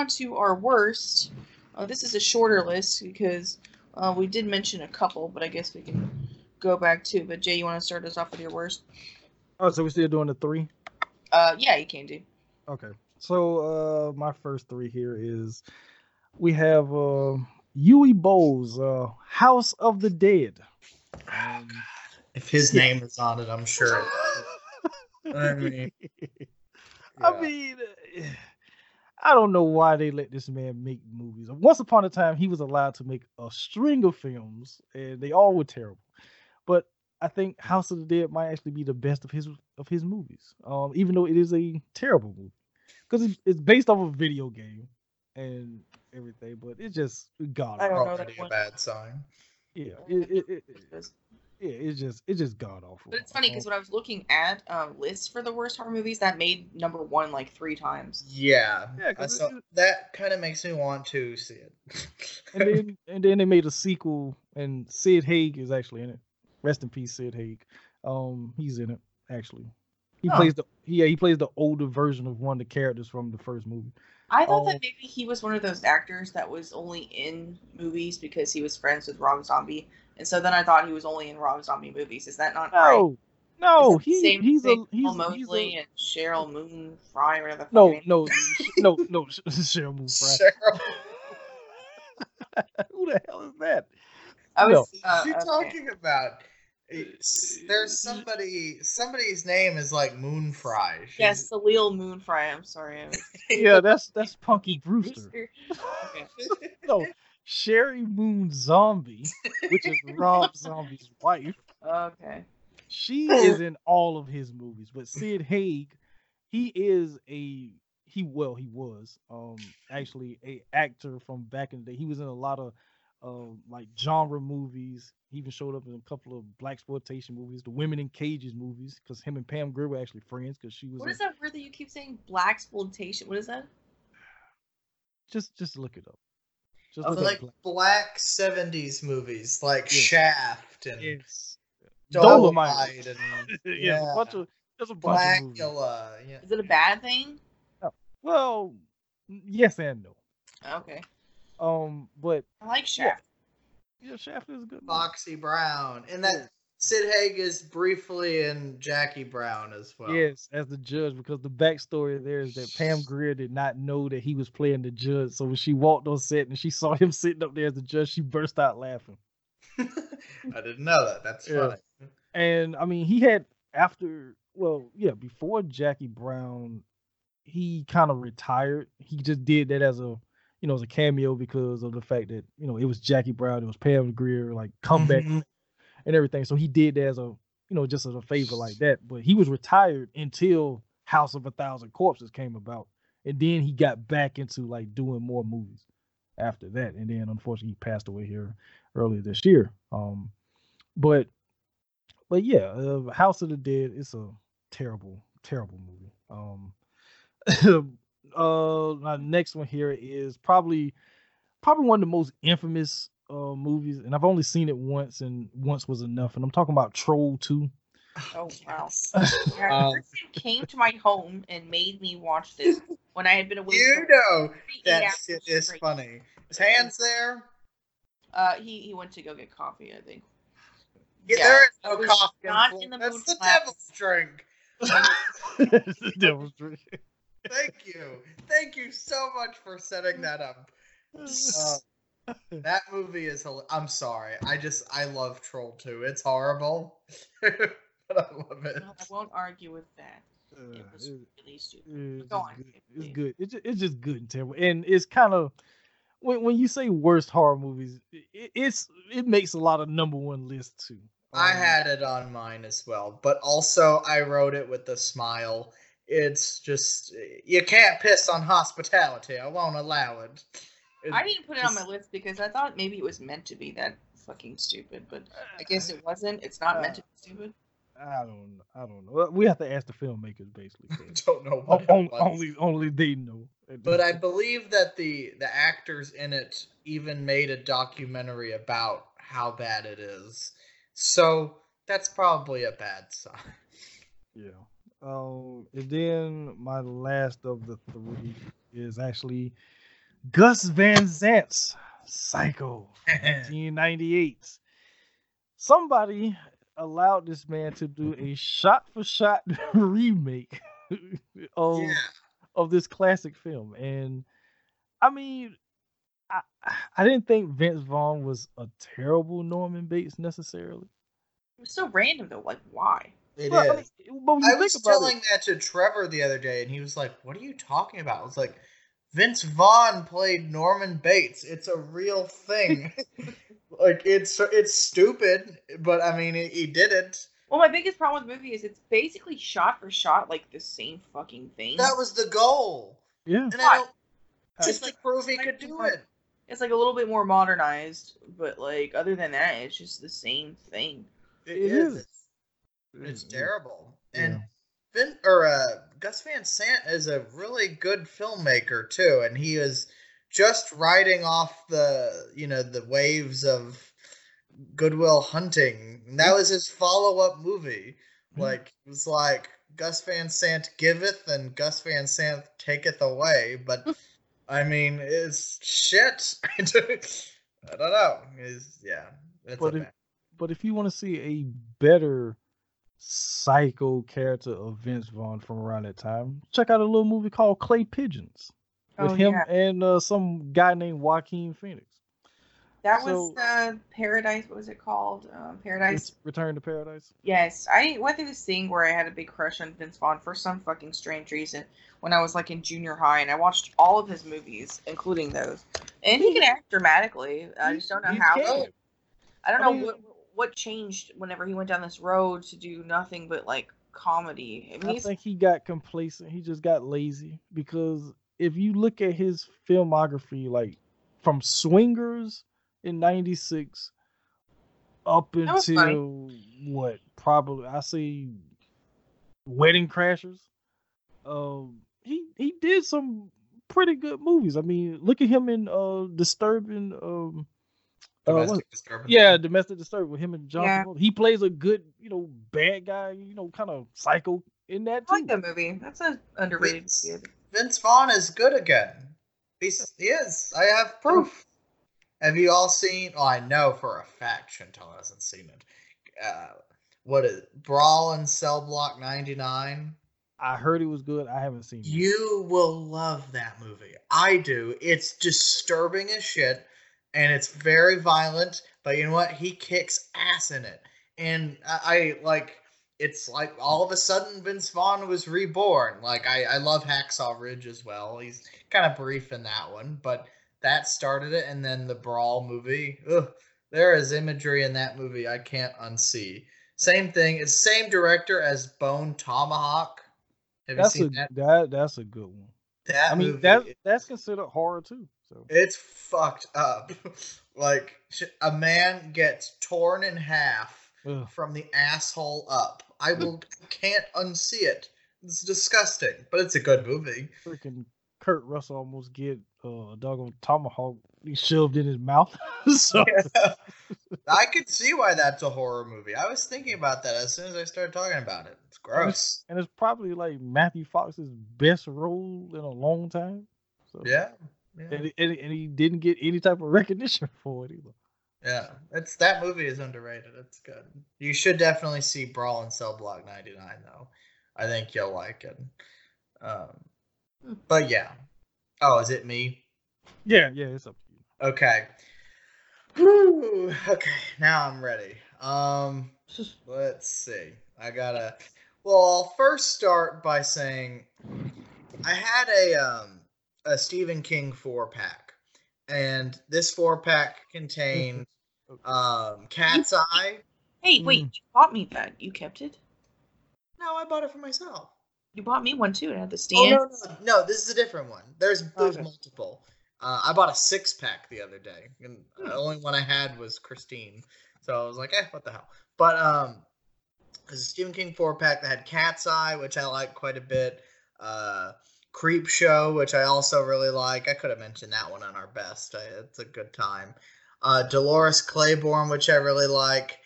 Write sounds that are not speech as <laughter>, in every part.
on to our worst. Uh, this is a shorter list because uh, we did mention a couple, but I guess we can go back to. But Jay, you want to start us off with your worst? Oh, so we're still doing the three? Uh, yeah, you can do. Okay. So uh my first three here is we have uh Uwe Boll's, uh House of the Dead. Um, If his name is on it, I'm sure. <laughs> I mean, I mean, I don't know why they let this man make movies. Once upon a time, he was allowed to make a string of films, and they all were terrible. But I think House of the Dead might actually be the best of his of his movies, um, even though it is a terrible movie because it's, it's based off a video game and everything. But it's just god I don't know that already a bad sign. Yeah, it, it, it, it- yeah, it's just it's just god awful. But it's funny because when I was looking at um, lists for the worst horror movies, that made number one like three times. Yeah, Yeah, I 'cause saw, it- that kind of makes me want to see it. <laughs> and then and then they made a sequel, and Sid Haig is actually in it. Rest in peace, Sid Haig. Um, he's in it actually. He Oh. plays the yeah he plays the older version of one of the characters from the first movie. I thought Oh. that maybe he was one of those actors that was only in movies because he was friends with Rob Zombie, and so then I thought he was only in Rob Zombie movies. Is that not right? No, no, Is he same he's a thing he's, Bill he's Moseley a, and Cheryl Moon Fry, whatever the no no no no <laughs> Cheryl Moon Fry. Cheryl, <laughs> Who the hell is that? I was. no. what's Uh, she okay. talking about? It's- There's somebody. Somebody's name is like Moonfry. She's- Yes, Soleil Moon Frye. I'm sorry. I was <laughs> Yeah, that's that's Punky Brewster. Okay. <laughs> No, Sheri Moon Zombie, which is Rob Zombie's wife. Okay. She <laughs> is in all of his movies, but Sid Haig, he is a he well he was um actually a actor from back in the day. He was in a lot of um like genre movies. He even showed up in a couple of black exploitation movies, the Women in Cages movies, because him and Pam Grier were actually friends because she was What in- is that word that you keep saying? Black exploitation. What is that? just just look it up. Just Of look like black- black '70s movies, like Yeah. Shaft and Yes. Dolomite, and <laughs> yes, a bunch of there's a bunch of. Blackula. Yeah. Is it a bad thing? Oh, Well, yes and no. Okay. Um, but I like Shaft. yeah, Shaft is good. movie. Foxy Brown, and Yeah. that Sid Haig is briefly in Jackie Brown as well. Yes, as the judge, because the backstory there is that Pam Grier did not know that he was playing the judge. So when she walked on set and she saw <laughs> him sitting up there as the judge, she burst out laughing. <laughs> I didn't know that. That's Yeah. funny. And I mean, he had after, well, yeah, before Jackie Brown, he kind of retired. He just did that as a, you know, as a cameo because of the fact that you know it was Jackie Brown, it was Pam Grier, like comeback Mhm. and everything. So he did that as a, you know, just as a favor like that. But he was retired until House of a Thousand Corpses came about, and then he got back into like doing more movies after that. And then unfortunately he passed away here earlier this year. Um, but but yeah, uh, House of the Dead is a terrible, terrible movie. Um, <laughs> uh, my next one here is probably probably one of the most infamous uh movies, and I've only seen it once, and once was enough. And I'm talking about Troll Two. Oh wow. <laughs> Um, Yeah, person came to my home and made me watch this when I had been away. You for know three that shit is straight. funny. His Hands there? Uh, he he went to go get coffee. I think. Yeah, Yeah, there is no coffee. not in in the That's mood the for that. devil's drink. <laughs> The Devil's Drink. Thank you. Thank you so much for setting that up. Uh, <laughs> that movie is. hila- I'm sorry. I just I love Troll 2. It's horrible, <laughs> but I love it. No, I won't argue with that. Uh, It was it- really stupid. it's Go on. good. It's Continue. good. It's just, it's just good and terrible, and it's kind of when when you say worst horror movies, it, it's it makes a lot of number one lists too. I Um, had it on mine as well, but also I wrote it with a smile. It's just you can't piss on hospitality. I won't allow it. It- I didn't put it on my list because I thought maybe it was meant to be that fucking stupid, but I guess it wasn't. It's not meant to be uh, stupid. I don't know. I don't know. We have to ask the filmmakers basically. <laughs> don't know what it on- was. only only they know. But I believe that the the actors in it even made a documentary about how bad it is. So that's probably a bad sign. Yeah. Um, and then my last of the three is actually Gus Van Sant's Psycho, 1998. Somebody allowed this man to do a shot-for-shot <laughs> remake <laughs> of yeah. of this classic film, and I mean, I I didn't think Vince Vaughn was a terrible Norman Bates necessarily. It was so random though. Like, why? It Well, I mean, but when I you was about telling it, that to Trevor the other day, and he was like, "What are you talking about?" I was like, "Vince Vaughn played Norman Bates. It's a real thing. <laughs> like it's it's stupid, but I mean, he, he did it. Well, my biggest problem with the movie is it's basically shot for shot like the same fucking thing. That was the goal, yeah, and I don't just like- to prove he like could do it. It's like a little bit more modernized, but like other than that, it's just the same thing. It It is. is. It's Yeah. terrible. Yeah. And Vin or uh, Gus Van Sant is a really good filmmaker too, and he is just riding off the you know the waves of Good Will Hunting. And that was his follow up movie. Like it was like Gus Van Sant giveth and Gus Van Sant taketh away, but <laughs> I mean it's shit. <laughs> I don't know. Is yeah. It's But if- But if you want to see a better psycho character of Vince Vaughn from around that time, check out a little movie called Clay Pigeons with oh him yeah, and uh, some guy named Joaquin Phoenix. that so- was the Paradise. What was it called? Um, Paradise. Return to Paradise. Yes, I went through this thing where I had a big crush on Vince Vaughn for some fucking strange reason when I was like in junior high, and I watched all of his movies, including those. And he can act dramatically. I just don't know how. can. I don't I know mean- what what changed whenever he went down this road to do nothing but like comedy. I mean, I think he got complacent. He just got lazy because if you look at his filmography, like from Swingers in '96 up That was funny. until what? Probably I see Wedding Crashers. Um, he he did some pretty good movies. I mean, look at him in uh Disturbing. Um, uh, disturbance. yeah, domestic disturbance with him and John. Yeah. He plays a good, you know, bad guy, you know, kind of psycho in that I like too. that movie. That's an underrated Vince- movie. Vince Vaughn is good again. He's he is. I have proof. Have you all seen? Oh, I know for a fact Chantal hasn't seen it. Uh, what is it? Brawl in Cell Block 99? I heard it was good. I haven't seen it. You will love that movie. I do. It's disturbing as shit, and it's very violent. But you know what? He kicks ass in it, and I, I like. It's like all of a sudden Vince Vaughn was reborn. Like I, I love Hacksaw Ridge as well. He's kind of brief in that one, but that started it, and then the Brawl movie. Ugh, there is imagery in that movie I can't unsee. Same thing. It's same director as Bone Tomahawk. Have That's you a seen that? that that's a good one. That I mean, movie, that that's considered horror too. So it's fucked up. <laughs> like a man gets torn in half ugh. from the asshole up. I will can't unsee it. It's disgusting, but it's a good movie. freaking Kurt Russell almost get uh, a doggone tomahawk shoved in his mouth. <laughs> so <laughs> I could see why that's a horror movie. I was thinking about that as soon as I started talking about it. It's gross. and it's probably like Matthew Fox's best role in a long time. So Yeah. Yeah. and, and, and he didn't get any type of recognition <laughs> for it either. Yeah, it's that movie is underrated. It's good. You should definitely see Brawl and Cell Block 99 though. I think you'll like it. Um, but yeah. Oh, is it me? Yeah, yeah, it's up to you. Okay. Whew. Okay, now I'm ready. Um, let's see. I gotta. Well, I'll first start by saying I had a um a Stephen King four pack, and this four pack contained um Cat's Eye. Hey, wait, Mm. you bought me that. You kept it? No, I bought it for myself. You bought me one too. It had the Oh stand. no, no, no! This is a different one. There's there's Okay. multiple. Uh, I bought a six pack the other day, and Hmm. the only one I had was Christine. So I was like, eh, what the hell? But um, there's a Stephen King four pack that had Cat's Eye, which I like quite a bit. Uh, Creep Show, which I also really like. I could have mentioned that one on our best. It's a good time. Uh, Dolores Claiborne, which I really like.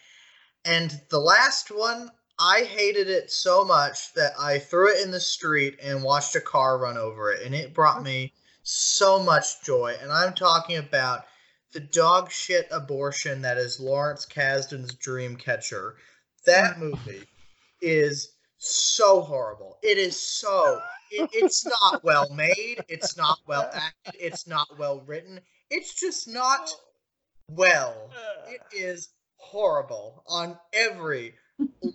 And the last one, I hated it so much that I threw it in the street and watched a car run over it, and it brought me so much joy, and I'm talking about the dog shit abortion that is Lawrence Kasdan's Dreamcatcher. That movie is so horrible. It is so. It, it's not well made. It's not well acted. It's not well written. It's just not well. It is horrible on every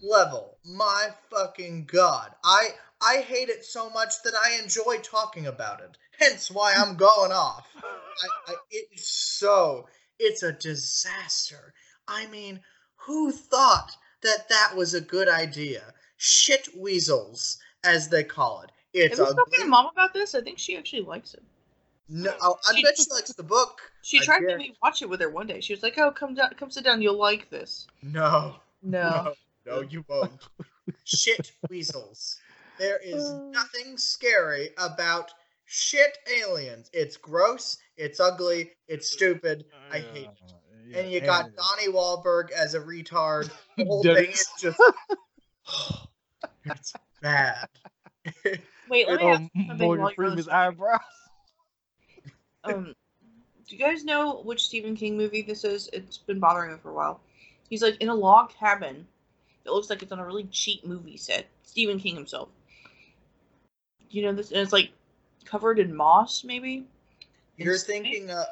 level. My fucking god. I I hate it so much that I enjoy talking about it. Hence why I'm going off. I, I, it's so it's a disaster. I mean, who thought that that was a good idea? Shit weasels, as they call it. It's Have you a spoken to mom about this? I think she actually likes it. no. oh, I She- bet she likes the book. She I tried to guess. make watch it with her one day. She was like, "Oh, come down, come sit down. You'll like this." No, No. no, no, you <laughs> won't. shit weasels. There is Uh. nothing scary about shit aliens. It's gross. It's ugly. It's stupid. I hate it. Yeah, and you got and- Donnie Wahlberg as a retard. <laughs> The whole thing is- is just. <laughs> it's bad. <laughs> Wait, let me ask um, you something Morgan while you're on Freeman's eyebrows. Um, do you guys know which Stephen King movie this is? It's been bothering me for a while. He's like in a log cabin. It looks like it's on a really cheap movie set. Stephen King himself. You know this, and it's like covered in moss, maybe. You're It's- thinking, uh,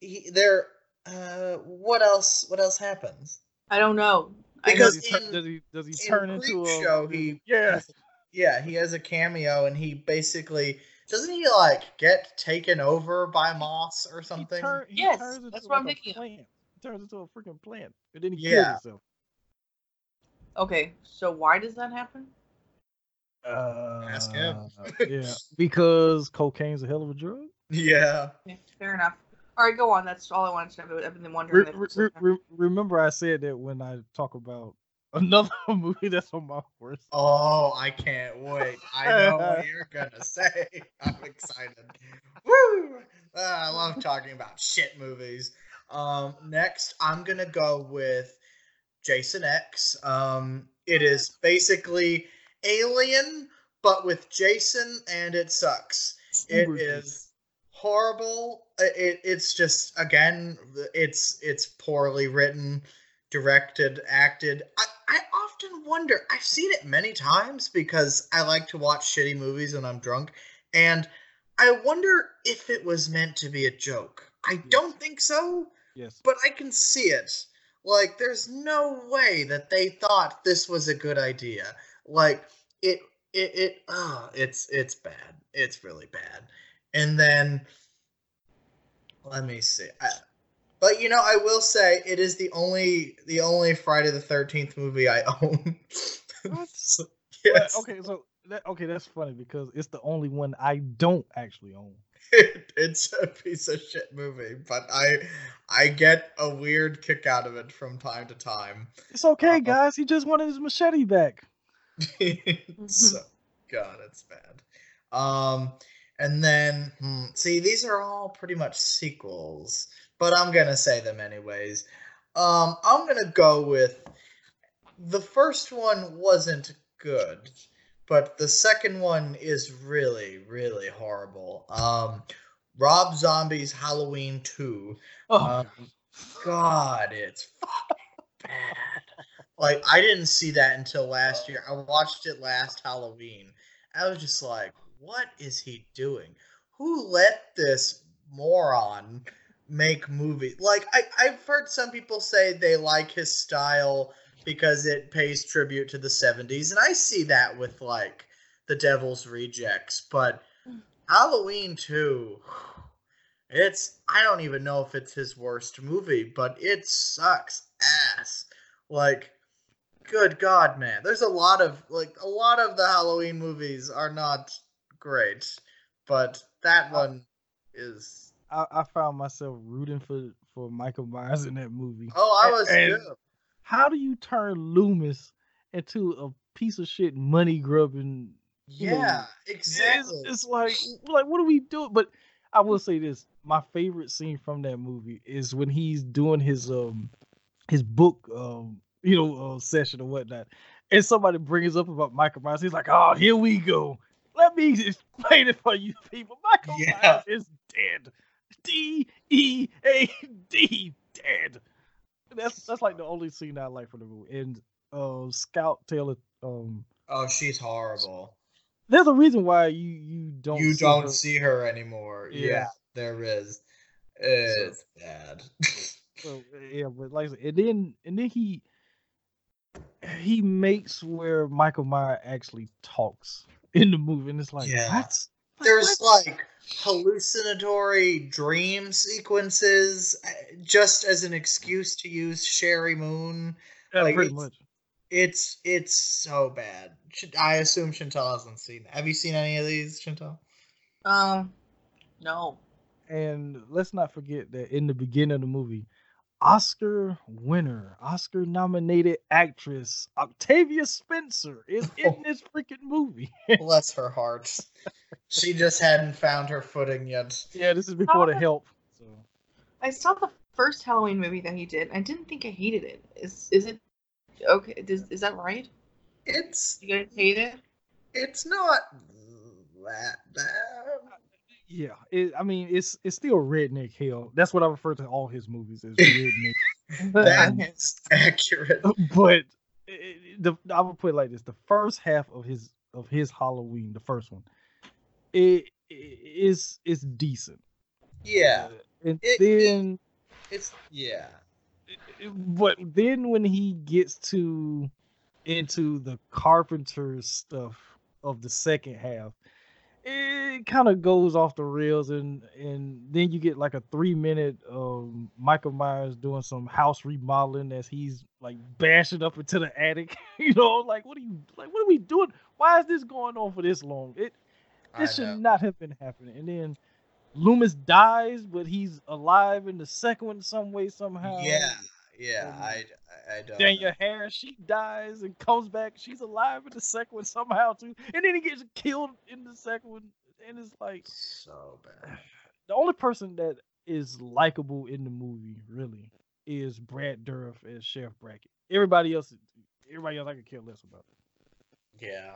he, there. Uh, what else? What else happens? I don't know. I Because know does he, turn, in- does he does he in turn into a Creepshow, he- yeah Yeah, he has a cameo, and he basically doesn't he like get taken over by moss or he, something? turn, he Yes, turns into that's what I'm like a thinking of. plant. He turns into a freaking plant and then he Yeah. kills himself. Okay, so why does that happen? Uh, Ask him. yeah, because cocaine's a hell of a drug. <laughs> yeah. Yeah, fair enough. All right, go on. That's all I wanted to know. I've been wondering. re- re- re- remember, I said that when I talk about <laughs> another <laughs> movie that's on my worst. Oh, I can't wait. I know what <laughs> you're gonna say. I'm excited. Woo! Ah, I love talking about shit movies. Um, next, I'm gonna go with Jason X. Um, it is basically Alien, but with Jason, and it sucks. It Uber is horrible. It, it's just again, it's it's poorly written, directed, acted. I, I often wonder. I've seen it many times because I like to watch shitty movies when I'm drunk, and I wonder if it was meant to be a joke. I don't think so, Yes. but I can see it. Like, there's no way that they thought this was a good idea. Like, it, it, it. Oh, it's it's bad. It's really bad. And then, let me see. I, but you know, I will say it is the only the only Friday the Thirteenth movie I own. What? <laughs> So, yes. okay, so that, okay, that's funny because it's the only one I don't actually own. <laughs> it's a piece of shit movie, but I I get a weird kick out of it from time to time. It's okay, Uh-oh. guys. He just wanted his machete back. <laughs> so God, it's bad. Um, and then hmm, see, these are all pretty much sequels, but I'm gonna say them anyways. Um, I'm gonna go with the first one wasn't good, but the second one is really, really horrible. Um, Rob Zombie's Halloween Two. Oh, Uh, God, it's fucking bad. Like I didn't see that until last year. I watched it last Halloween. I was just like, what is he doing? Who let this moron make movies? Like I, I've heard some people say they like his style because it pays tribute to the 70s, and I see that with like the Devil's Rejects, but Halloween 2 it's I don't even know if it's his worst movie, but it sucks ass. Like good god, man. There's a lot of like a lot of the Halloween movies are not great, but that one is I, I found myself rooting for for Michael Myers in that movie. Oh, I was And- too. How do you turn Loomis into a piece of shit money grubbing? know, Yeah, It's, exactly. it's like like what are we doing? But I will say this: my favorite scene from that movie is when he's doing his um his book um you know uh, session or whatnot, and somebody brings up about Michael Myers. He's like, "Oh, here we go." That means explain it for you people. Michael Yeah. Myers is dead. D E A D dead. That's that's like the only scene I like from the movie. And uh, Scout Taylor, um, Oh, she's horrible. there's a reason why you you don't you see don't her. see her anymore. Yeah, Yeah. there is. It's bad. <laughs> So, yeah, but like, and then and then he he makes where Michael Myers actually talks in the movie, and it's like, Yeah. what? Like, There's what? like hallucinatory dream sequences uh, just as an excuse to use Sheri Moon. Yeah, like, pretty it's- much. It's it's so bad. Sh- I assume Chantal hasn't seen. Have you seen any of these, Chantal? Um, no. And let's not forget that in the beginning of the movie, Oscar winner, Oscar nominated actress Octavia Spencer is <laughs> in this freaking movie. <laughs> Bless her heart. She just hadn't found her footing yet. yeah, this is before the help. So I saw the first Halloween movie that he did. I didn't think I hated it. Is is it okay? Is, is that right? It's You guys hate it? it's not that bad. Yeah, it, I mean it's it's still redneck hell. That's what I refer to all his movies as <laughs> redneck. That's accurate. but it, the I would put it like this: the first half of his of his Halloween, the first one, it, it is is decent. Yeah, uh, and It- then it's yeah. but then when he gets to into the carpenter stuff of the second half it kind of goes off the rails and and then you get like a three minute um michael myers doing some house remodeling as he's like bashing up into the attic. <laughs> You know like what are you like what are we doing? Why is this going on for this long? It I this should know. not have been happening. And then loomis dies but he's alive in the second one some way somehow. Yeah, yeah. I I don't. Daniel know. Harris, she dies and comes back. She's alive in the second one somehow too, and then he gets killed in the second one. And it's like So bad. the only person that is likable in the movie really is Brad Dourif as Sheriff Brackett. Everybody else, everybody else, I could care less about. Yeah.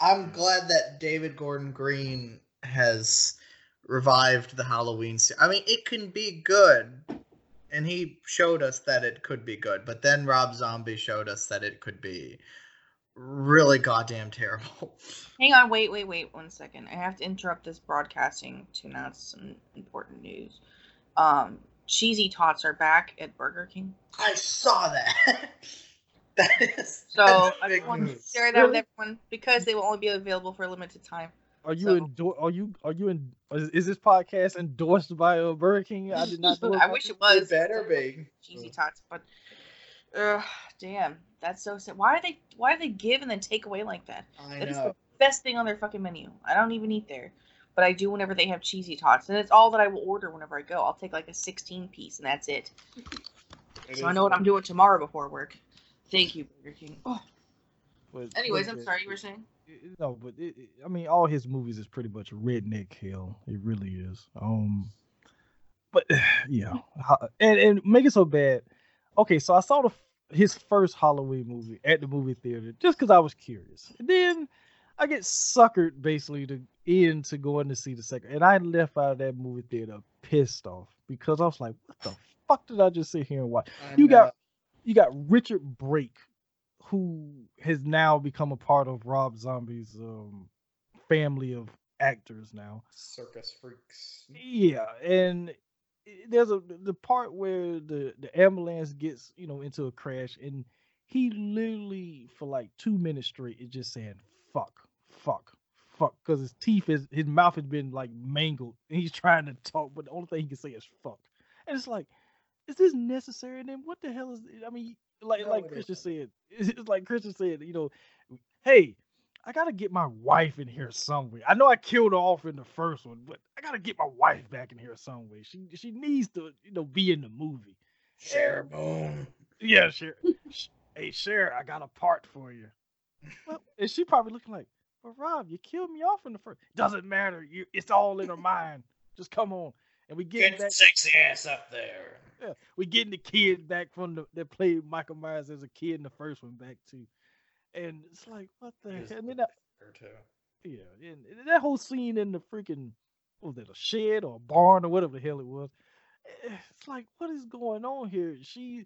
I'm glad that David Gordon Green has revived the Halloween series. I mean, it can be good. And he showed us that it could be good. But then Rob Zombie showed us that it could be really goddamn terrible. <laughs> Hang on, wait, wait, wait, one second. I have to interrupt this broadcasting to announce some important news. Um, cheesy tots are back at Burger King. I saw that. <laughs> that is So <laughs> I big just want to share that with everyone because they will only be available for a limited time. Are you So- endor- Are you? Are you in? Is, is this podcast endorsed by uh, Burger King? I did not. <laughs> know I wish it was. It better be. cheesy tots, but uh, damn, that's so sad. Why are they? Why do they give and then take away like that? I That is know. the best thing on their fucking menu. I don't even eat there, but I do whenever they have cheesy tots, and it's all that I will order whenever I go. I'll take like a 16 piece, and that's it. It So I is know what I'm doing tomorrow before work. Thank you, Burger King. Oh, But- anyways, but I'm sorry. You were saying? No, but it, it- I mean, all his movies is pretty much redneck hell. It really is. Um, but <sighs> yeah, and and make it so bad. Okay, so I saw the his first Halloween movie at the movie theater just because I was curious, and then I get suckered basically to in to going to see the second, and I left out of that movie theater pissed off because I was like, what the fuck did I just sit here and watch? I you know. got you got Richard Brake, who has now become a part of Rob Zombie's um, family of actors now. circus freaks. Yeah, and there's a the part where the the ambulance gets you know into a crash, and he literally for like two minutes straight is just saying fuck, fuck, fuck, because his teeth is his mouth has been like mangled, and he's trying to talk, but the only thing he can say is fuck, and it's like, is this necessary? And then what the hell is? I mean, like No, like Christian said, <laughs> it's like Christian said, you know, hey. I gotta get my wife in here somewhere. I know I killed her off in the first one, but I gotta get my wife back in here some way. She she needs to, you know, be in the movie. Sheri Moon. Yeah, sure. Sh- hey, Cher, I got a part for you. Well, and she probably looking like, but Rob, you killed me off in the first. Doesn't matter. You, it's all in her mind. Just come on, and we get back. sexy ass up there. Yeah, we getting the kid back from the that played Michael Myers as a kid in the first one back too. And it's like, what the He hell? And then two. Yeah, and, and that whole scene in the freaking what was it a shed or a barn or whatever the hell it was? eh, It's like, what is going on here? She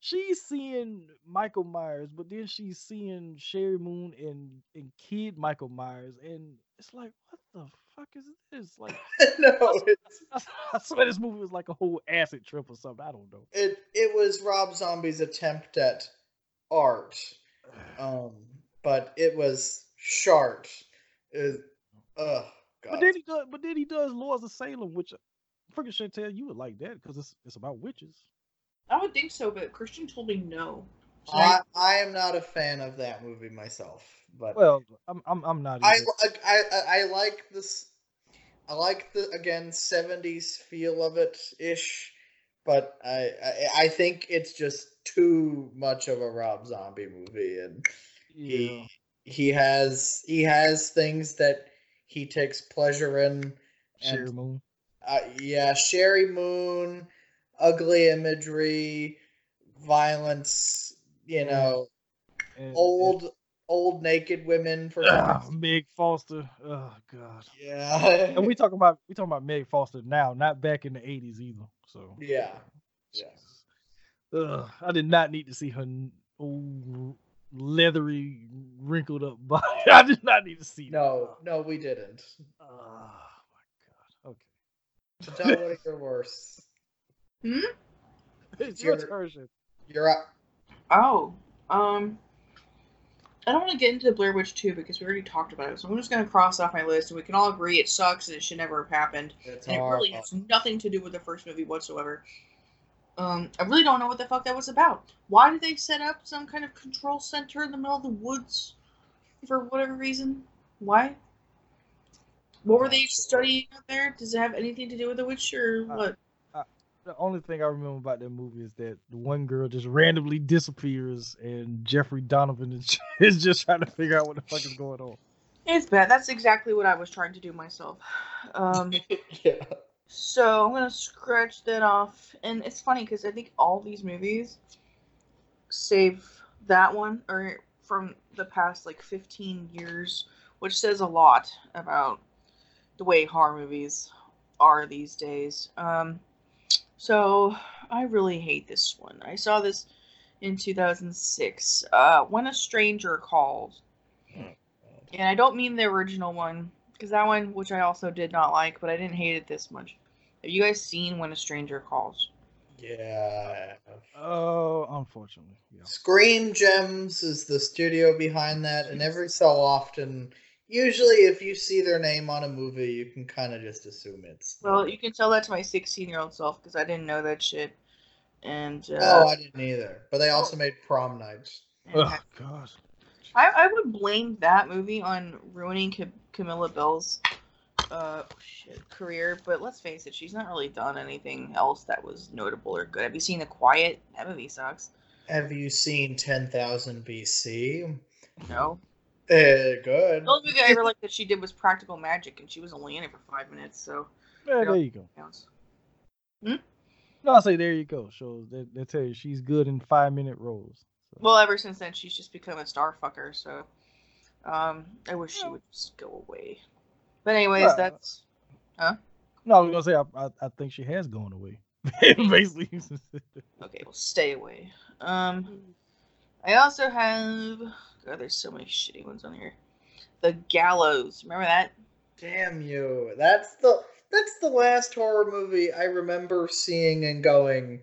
she's seeing Michael Myers, but then she's seeing Sheri Moon and and kid Michael Myers, and it's like, what the fuck is this? Like, <laughs> no, it's, I, I swear this movie was like a whole acid trip or something. I don't know. it it was Rob Zombie's attempt at art, um, but it was sharp. It, oh god. But then he does, but then he does Lords of Salem, which I freaking Chantal, you would like that because it's it's about witches. I would think so, but Christian told me no. So I, I am not a fan of that movie myself, but Well, I'm I'm I'm not. I, either. I I I like this. I like the again '70s feel of it ish, but I, I I think it's just too much of a Rob Zombie movie, and yeah. he he has he has things that he takes pleasure in. Sheri Moon. uh, yeah, Sheri Moon, ugly imagery, violence. You know, and- old old naked women for and, reason. Meg Foster. Oh God. Yeah. And we talk about we talking about Meg Foster now, not back in the '80s either. So yeah. Yeah. Ugh, I did not need to see her old leathery, wrinkled up <laughs> body. I did not need to see No, no, we didn't. that. Oh my God. Okay. So tell what your worst. <laughs> It's your You're- turn. You're up. Oh, um, I don't want to get into the Blair Witch 2 because we already talked about it. So I'm just going to cross off my list, and we can all agree it sucks and it should never have happened. It's And it really has nothing to do with the first movie whatsoever. Um, I really don't know what the fuck that was about. Why did they set up some kind of control center in the middle of the woods for whatever reason? Why? What were they studying out there? Does it have anything to do with the witch or Uh, what? The only thing I remember about that movie is that the one girl just randomly disappears, and Jeffrey Donovan is, <laughs> is just trying to figure out what the fuck is going on. It's bad. That's exactly what I was trying to do myself. Um, <laughs> yeah. So I'm gonna scratch that off, and it's funny because I think all these movies, save that one, or from the past like 15 years, which says a lot about the way horror movies are these days. Um, so I really hate this one. I saw this in 2006. Uh, when a stranger calls, and I don't mean the original one because that one, which I also did not like, but I didn't hate it this much. Have you guys seen When a Stranger Calls? Yeah. Oh, unfortunately, yeah. Screen Gems is the studio behind that, and every so often, usually if you see their name on a movie, you can kind of just assume it's. Well, you can tell that to my 16 year old self because I didn't know that shit. And, uh, Oh, I didn't either. But they also made Prom Night. and Oh ha- gosh. I, I would blame that movie on ruining Cam- Camilla Belle's uh, shit, career, but let's face it, she's not really done anything else that was notable or good. Have you seen The Quiet? That movie sucks. Have you seen 10,000 BC? No. Eh, good. The only movie I ever liked that she did was Practical Magic, and she was only in it for five minutes, so Yeah, Yeah. there you go. counts. No, I say there you go. Shows that they tell you she's good in five minute roles. So. Well, ever since then, she's just become a star fucker. So, um, I wish she would just go away. But anyways, Well, that's no, I was gonna say I, I, I think she has gone away. <laughs> Basically. okay. We'll stay away. Um, I also have. God, there's so many shitty ones on here. The Gallows. Remember that? Damn you. That's the that's the last horror movie I remember seeing and going,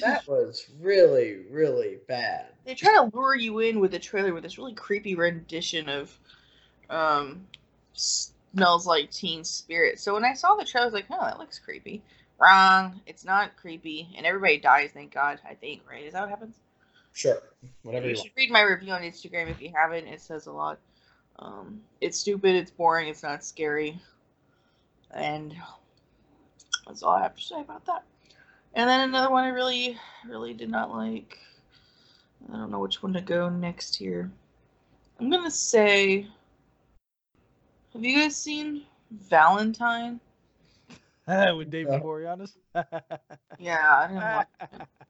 that <laughs> was really, really bad. they try to lure you in with a trailer with this really creepy rendition of um smells like teen spirit so when i saw the trailer i was like oh that looks creepy wrong it's not creepy and everybody dies thank god i think right is that what happens Sure. Whatever you you should want. read my review on instagram if you haven't. It says a lot. Um it's stupid it's boring it's not scary. And that's all i have to say about that. And then another one i really really did not like. I don't know which one to go next here. I'm gonna say have you guys seen valentine? <laughs> With David Yeah. Boreanaz. <laughs> yeah i didn't like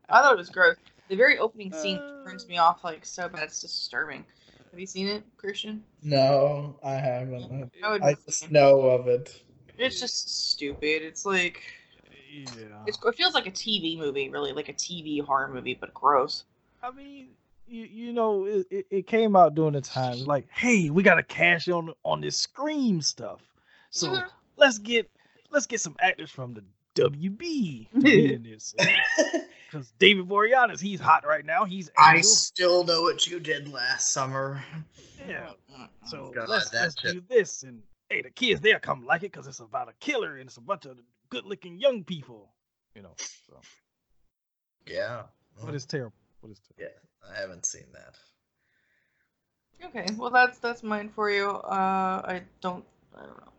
i thought it was gross the very opening scene Uh. turns me off like so bad it's disturbing Have you seen it, Christian? No, I haven't. I I just know of it. It's just stupid. It's like Yeah. it's, it feels like a TV movie, really, like a TV horror movie, but gross. I mean, you, you know, it, it, it came out during the time like, hey, we gotta cash on on this Scream stuff. So Mhm. let's get let's get some actors from the WB in <laughs> this. Because David Boreanaz, he's hot right now. He's I still know what you did last summer. yeah. So God, let's, let's shit. do this. And hey, the kids they'll come like it because it's about a killer and it's a bunch of good looking young people. You know. So Yeah. but it's terrible. But it's terrible. Yeah. I haven't seen that. Okay, well that's that's mine for you. Uh, I don't, I don't know.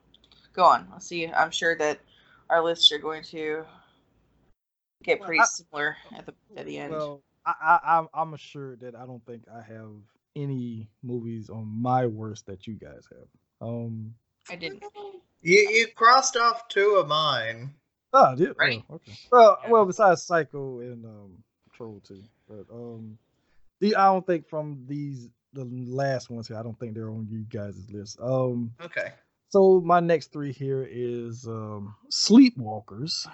Go on. I'll see. I'm sure that our lists are going to get Well, pretty I- similar at the at the end. Well, I, I I'm I'm assured that I don't think I have any movies on my worst that you guys have. Um. I didn't. You you crossed off two of mine. Oh, I did. Right. Oh, okay. Well, Yeah. well, besides Psycho and um Troll two, but um, the I don't think from these the last ones here, I don't think they're on you guys' list. Um, Okay. so my next three here is um Sleepwalkers.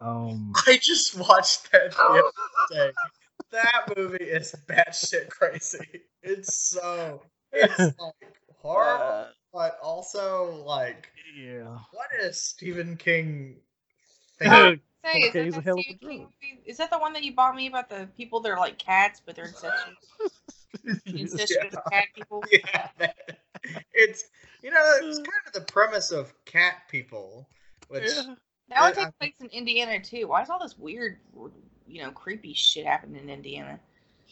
Um, <laughs> I just watched that the other day. That movie is batshit crazy. It's so it's <laughs> like horrible, uh, but also like yeah. what is Stephen King thinking? Say, is, Okay, he's that a the hell of a Stephen King is that the one that you bought me about the people that are like cats, but they're <laughs> incestuous, incestuous Yeah. cat people? yeah, that- it's you know it's kind of the premise of cat people, which Yeah. That one Yeah, takes place in Indiana too. Why is all this weird, you know, creepy shit happening in Indiana?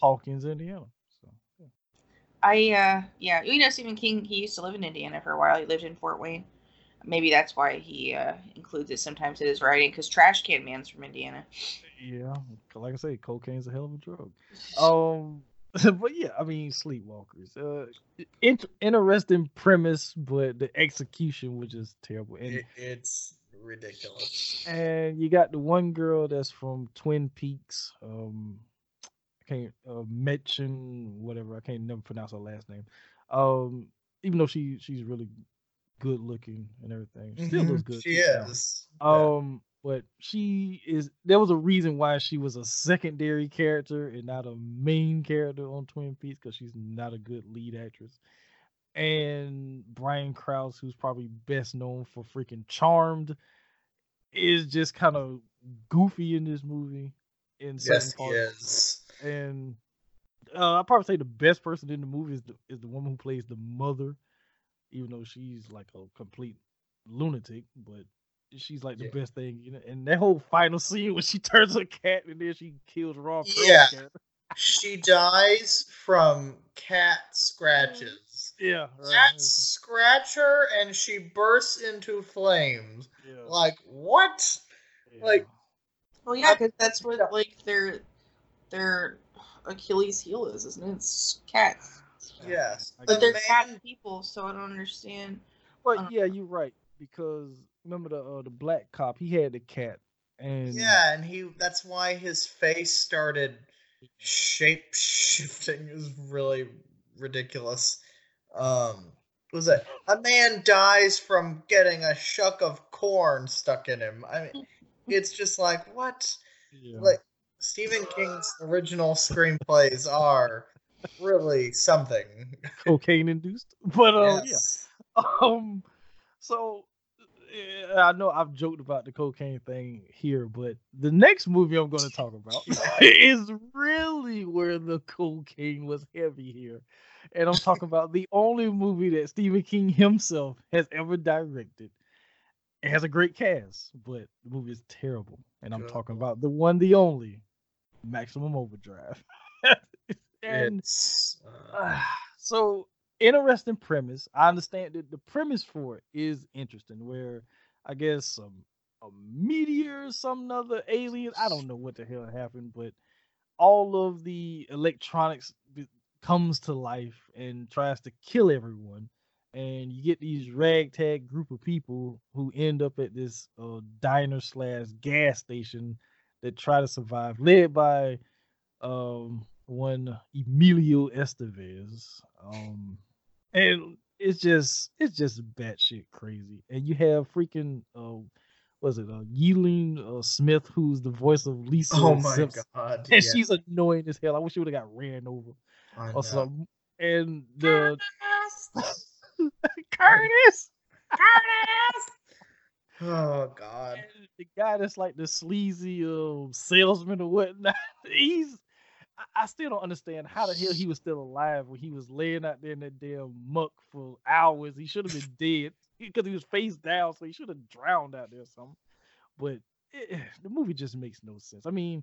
Hawkins, Indiana. So, yeah. I, uh, yeah, you know, Stephen King. He used to live in Indiana for a while. He lived in Fort Wayne. Maybe that's why he uh, includes it sometimes in his writing. Because Trash Can Man's from Indiana. Yeah, like I say, cocaine's a hell of a drug. <laughs> Um, <laughs> but yeah, I mean, Sleepwalkers. Uh, int- interesting premise, but the execution was just terrible. And it, it's ridiculous. and you got the one girl that's from Twin Peaks. Um, I can't uh, mention whatever. I can't never pronounce her last name. Um, even though she she's really good looking and everything, she still looks Mhm, good. She is. Yeah. Um, but she is. There was a reason why she was a secondary character and not a main character on Twin Peaks because she's not a good lead actress. And Brian Krause, who's probably best known for freaking Charmed, is just kind of goofy in this movie. In yes, he is. And uh, I'd probably say the best person in the movie is the is the woman who plays the mother, even though she's like a complete lunatic, but she's like the Yeah. best thing, you know. And that whole final <laughs> scene when she turns a cat and then she kills Raw. Yeah. She dies from cat scratches. Yeah, right. Cats scratch her and she bursts into flames. yeah, Like, what? like- Well, yeah, because that's what like their their Achilles heel is, isn't it? It's cats. yeah. Yes. I But they're man- cat people, so I don't understand. But uh, yeah, you're right because remember the uh, the black cop? He had the cat, and Yeah, and he that's why his face started shape shifting is really ridiculous. Um was it a man dies from getting a shuck of corn stuck in him? I mean it's just like what? yeah. Like Stephen King's original screenplays are really something. cocaine induced. But um, yeah. Um, so I know I've joked about the cocaine thing here, but the next movie I'm going to talk about <laughs> <laughs> is really where the cocaine was heavy here, and I'm talking about the only movie that Stephen King himself has ever directed. It has a great cast, but the movie is terrible, and I'm talking about the one, the only, Maximum Overdrive. <laughs> and uh, <sighs> so interesting premise. I understand that the premise for it is interesting, where I guess um, a meteor, some other alien. I don't know what the hell happened, but all of the electronics comes to life and tries to kill everyone. And you get these ragtag group of people who end up at this uh, diner slash gas station that try to survive, led by um one Emilio Estevez. Um, and it's just it's just batshit crazy. And you have freaking uh, was it uh Yeardley uh, Smith, who's the voice of Lisa Oh my Simpson, god. and yeah, she's annoying as hell. I wish she would have got ran over I know. or something. And the <laughs> Curtis! Curtis, Oh god. and the guy that's like the sleazy um salesman or whatnot. <laughs> He's I- I still don't understand how the hell he was still alive when he was laying out there in that damn muck for hours. He should have been <laughs> dead because he was face down, so he should have drowned out there or something. But it, the movie just makes no sense. I mean,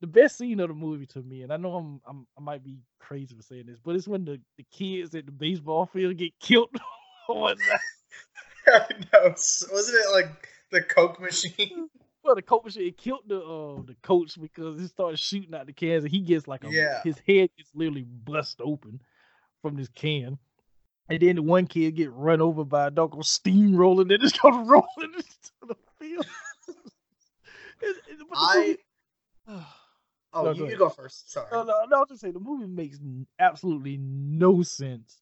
the best scene of the movie to me, and I know I'm, I'm I might be crazy for saying this, but it's when the, the kids at the baseball field get killed <laughs> whatnot. <laughs> I know. Wasn't it like the Coke machine? <laughs> Well, the coach it killed the uh the coach because he started shooting out the cans and he gets like a Yeah. his head gets literally bust open from this can. And then the one kid get run over by a dog on steamrolling and just going rolling into the field. It- it- the I <sighs> <sighs> <sighs> Oh, No, you, go you go first. Sorry. no, no, no, I'll just say the movie makes absolutely no sense.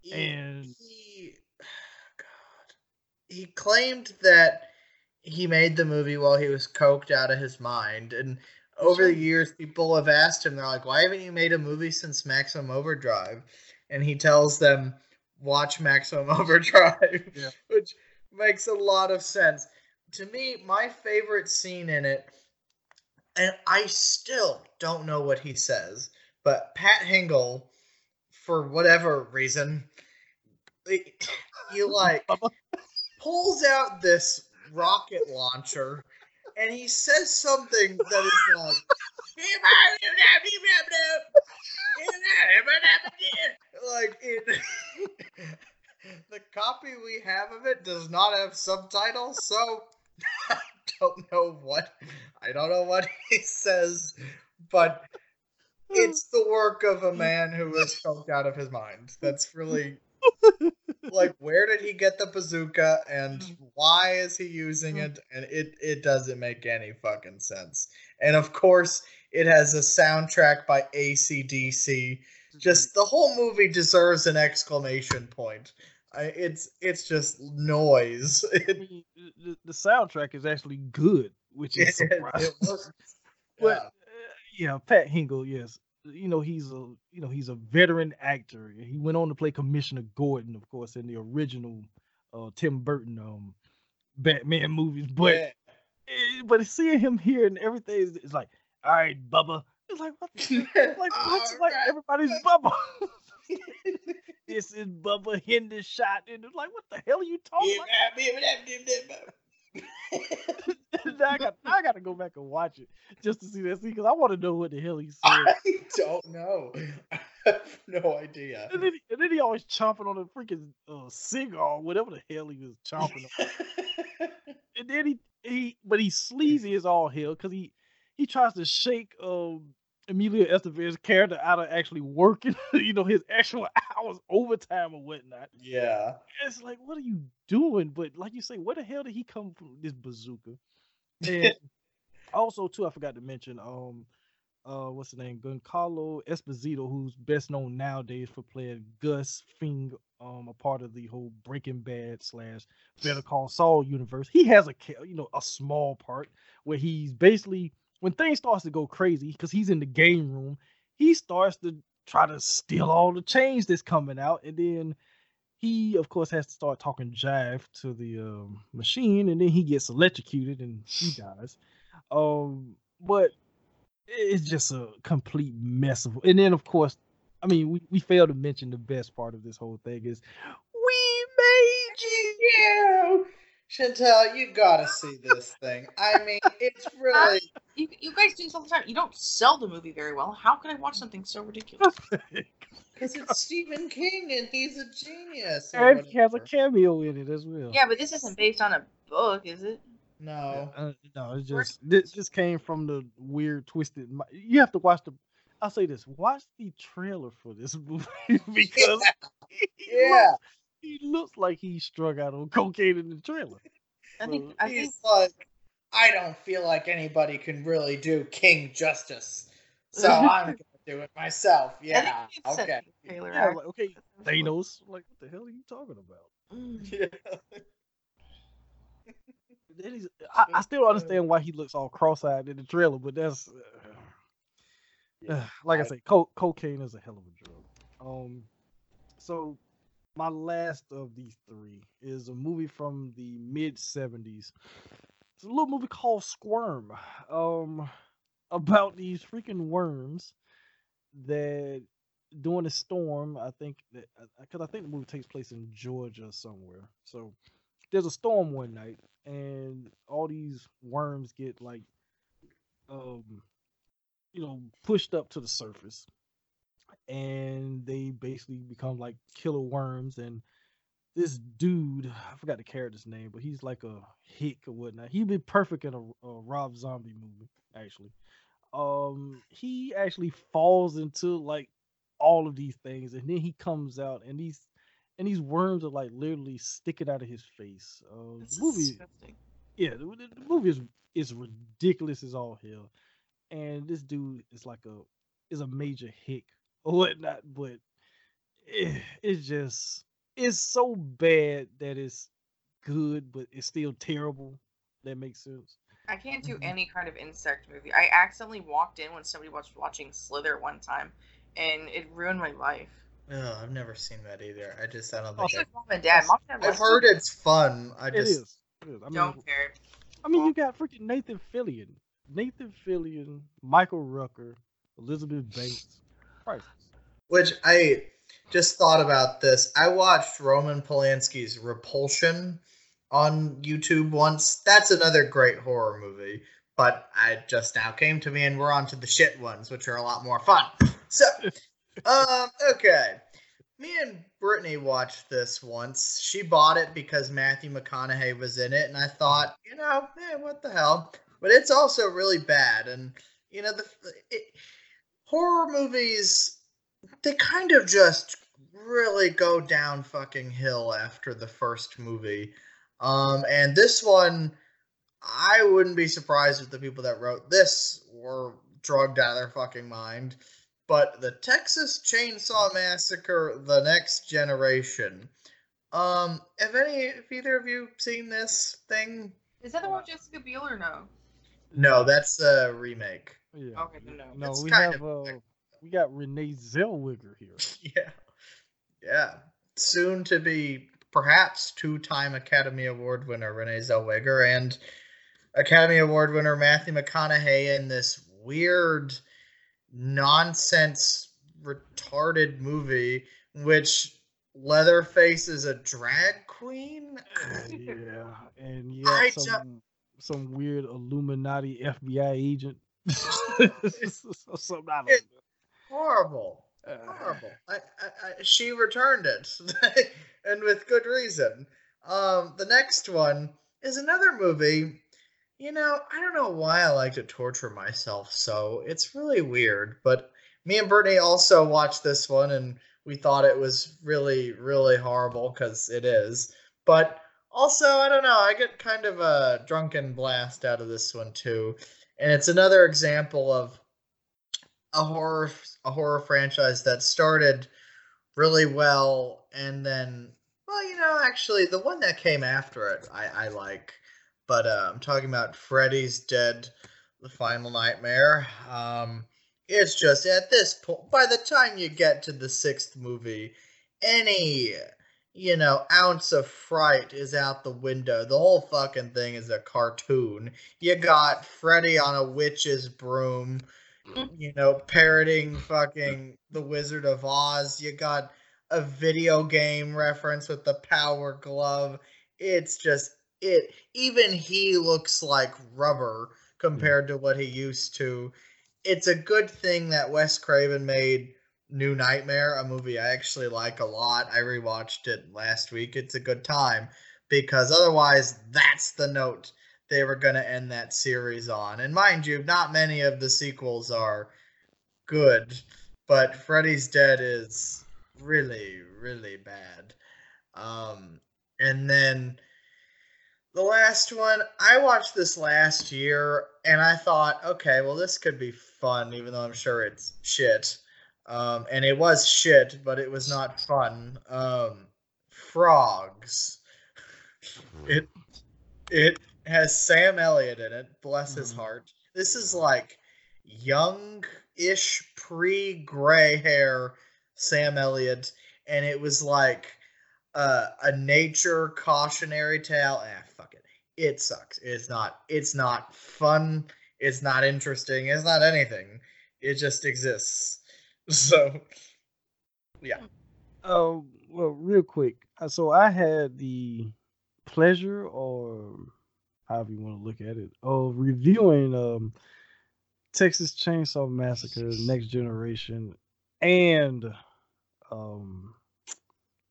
He- and- he, <sighs> God, he claimed that he made the movie while he was coked out of his mind, and over the years, people have asked him, they're like, "Why haven't you made a movie since Maximum Overdrive?" And he tells them, "Watch Maximum <laughs> Overdrive," Yeah. which makes a lot of sense. To me, my favorite scene in it, and I still don't know what he says, but Pat Hingle, for whatever reason, <laughs> he, like pulls out this rocket launcher and he says something that is like like it <laughs> the copy we have of it does not have subtitles so <laughs> don't know what i don't know what he says but it's the work of a man who is coked out of his mind. That's really like where did he get the bazooka and why is he using it? And it it doesn't make any fucking sense. And of course it has a soundtrack by acdc just mm-hmm. the whole movie deserves an exclamation point it's it's just noise <laughs> I mean, the, the soundtrack is actually good, which is <laughs> surprising. <laughs> was- But yeah. uh, yeah, Pat Hingle, yes, you know he's a you know he's a veteran actor. He went on to play Commissioner Gordon, of course, in the original uh, Tim Burton um, Batman movies. But Yeah. eh, but seeing him here and everything is, is like, all right, Bubba. It's like what? The, like what's like everybody's Bubba. <laughs> this is Bubba Hendershot, and it's like, what the hell are you talking about? <laughs> I got I got to go back and watch it just to see that scene because I want to know what the hell he said. I don't know. <laughs> I have no idea. And then, he- and then he always chomping on a freaking uh, cigar, whatever the hell he was chomping on. And then he, he but he's sleazy as all hell because he he tries to shake um Emilio Estevez's character out of actually working, <laughs> you know, his actual hours overtime or whatnot. yeah. It's like, what are you doing? But like you say, where the hell did he come from? This bazooka. And <laughs> also, too, I forgot to mention, um, uh, what's the name? Giancarlo Esposito, who's best known nowadays for playing Gus Fring, um, a part of the whole Breaking Bad slash Better Call Saul universe. He has a, you know, a small part where he's basically when things starts to go crazy because he's in the game room, he starts to try to steal all the change that's coming out, and then he of course has to start talking jive to the um, machine and then he gets electrocuted and he dies um but it's just a complete mess of and then of course i mean we, we failed to mention the best part of this whole thing is we made you you. Chantal, you gotta see this thing. I mean, it's <laughs> really. You, you guys do this all the time. You don't sell the movie very well. How can I watch something so ridiculous? <laughs> Because it's Stephen King and he's a genius. or and he has a cameo in it as well Yeah, but this isn't based on a book, is it? No. Uh, no, it's just this just came from the weird twisted. You have to watch the. I'll say this: watch the trailer for this <laughs> movie because he, Yeah. Looks, he looks like he struck out on cocaine in the trailer. I think Well, I think He's like, I don't feel like anybody can really do King justice. So <laughs> I'm gonna do it myself. Yeah. think you Okay. me the trailer, Yeah, like, okay, Thanos. Like, what the hell are you talking about? Mm. <laughs> Yeah. Then he's, I, I still don't understand why he looks all cross-eyed in the trailer, but that's uh, uh, <sighs> like I I- say, co- cocaine is a hell of a drug. Um, so my last of these three is a movie from the mid '70s. It's a little movie called Squirm, um, about these freaking worms that during a storm, I think that because I think the movie takes place in Georgia somewhere. So there's a storm one night, and all these worms get like, um, you know, pushed up to the surface, and they basically become like killer worms. And this dude, I forgot the character's name, but he's like a hick or whatnot. He'd be perfect in a, a Rob Zombie movie, actually. Um, he actually falls into like all of these things, and then he comes out, and these and these worms are like literally sticking out of his face. Uh, movie, disgusting. yeah, the, the movie is is ridiculous as all hell, and this dude is like a is a major hick whatnot, but it, it's just it's so bad that it's good, but it's still terrible. That makes sense. I can't do Mhm. any kind of insect movie. I accidentally walked in when somebody was watching Slither one time, and it ruined my life. Oh, I've never seen that either. I just I don't Oh, think It's I, mom and dad. Mom and dad I've heard it's fun. I just is. It is. I mean, Don't care. I mean, you got freaking Nathan Fillion, Nathan Fillion, Michael Rooker, Elizabeth Banks. Christ. Which I just thought about this. I watched Roman Polanski's Repulsion on YouTube once. That's another great horror movie. But I just now came to me and we're on to the shit ones, which are a lot more fun. So <laughs> um okay. Me and Brittany watched this once. She bought it because Matthew McConaughey was in it, and I thought, you know, eh, what the hell? But it's also really bad, and you know, the it, horror movies they kind of just really go down fucking hill after the first movie. Um, and this one, I wouldn't be surprised if the people that wrote this were drugged out of their fucking mind. But the Texas Chainsaw Massacre: The Next Generation. Um, have any, have either of you seen this thing? Is that the one with Jessica Biel or no? No, that's a remake. Yeah. Okay, then no. No, we have of- uh, we got Renee Zellweger here. <laughs> Yeah. Yeah. Soon to be perhaps two time Academy Award winner Renee Zellweger and Academy Award winner Matthew McConaughey in this weird nonsense retarded movie which Leatherface is a drag queen. yeah, and <laughs> I got ju- some some weird Illuminati FBI agent. <laughs> Something I don't It- know. Horrible. Horrible. <sighs> I, I, I, she returned it, <laughs> and with good reason. Um, the next one is another movie. You know, I don't know why I like to torture myself so. It's really weird, but me and Brittany also watched this one, and we thought it was really, really horrible because it is. But also, I don't know. I get kind of a drunken blast out of this one too, and it's another example of a horror a horror franchise that started really well and then well you know actually the one that came after it i i like. But uh, i'm talking about freddy's dead the final nightmare. Um it's just at this point by the time you get to the sixth movie any you know ounce of fright is out the window. The whole fucking thing is a cartoon. You got freddy on a witch's broom Mm-hmm. you know, parroting fucking The Wizard of Oz. You got a video game reference with the power glove. It's just it even he looks like rubber mm-hmm. compared to what he used to. It's a good thing that Wes Craven made New Nightmare, a movie I actually like a lot. I rewatched it last week. It's a good time because otherwise that's the note they were going to end that series on. And mind you, not many of the sequels are good, but Freddy's Dead is really, really bad. Um, and then The last one, I watched this last year and I thought, okay, well, this could be fun, even though I'm sure it's shit. Um, and it was shit, but it was not fun. Um, frogs. <laughs> It it has Sam Elliott in it. Bless his Mhm. heart. This is like young-ish, pre-gray hair Sam Elliott, and it was like uh, a nature cautionary tale. Ah, fuck it. It sucks. It's not. It's not fun. It's not interesting. It's not anything. It just exists. <laughs> So, yeah. Uh, well, real quick. uh, So I had the pleasure, or however you want to look at it, of reviewing um, Texas Chainsaw Massacre: Next Generation, and um,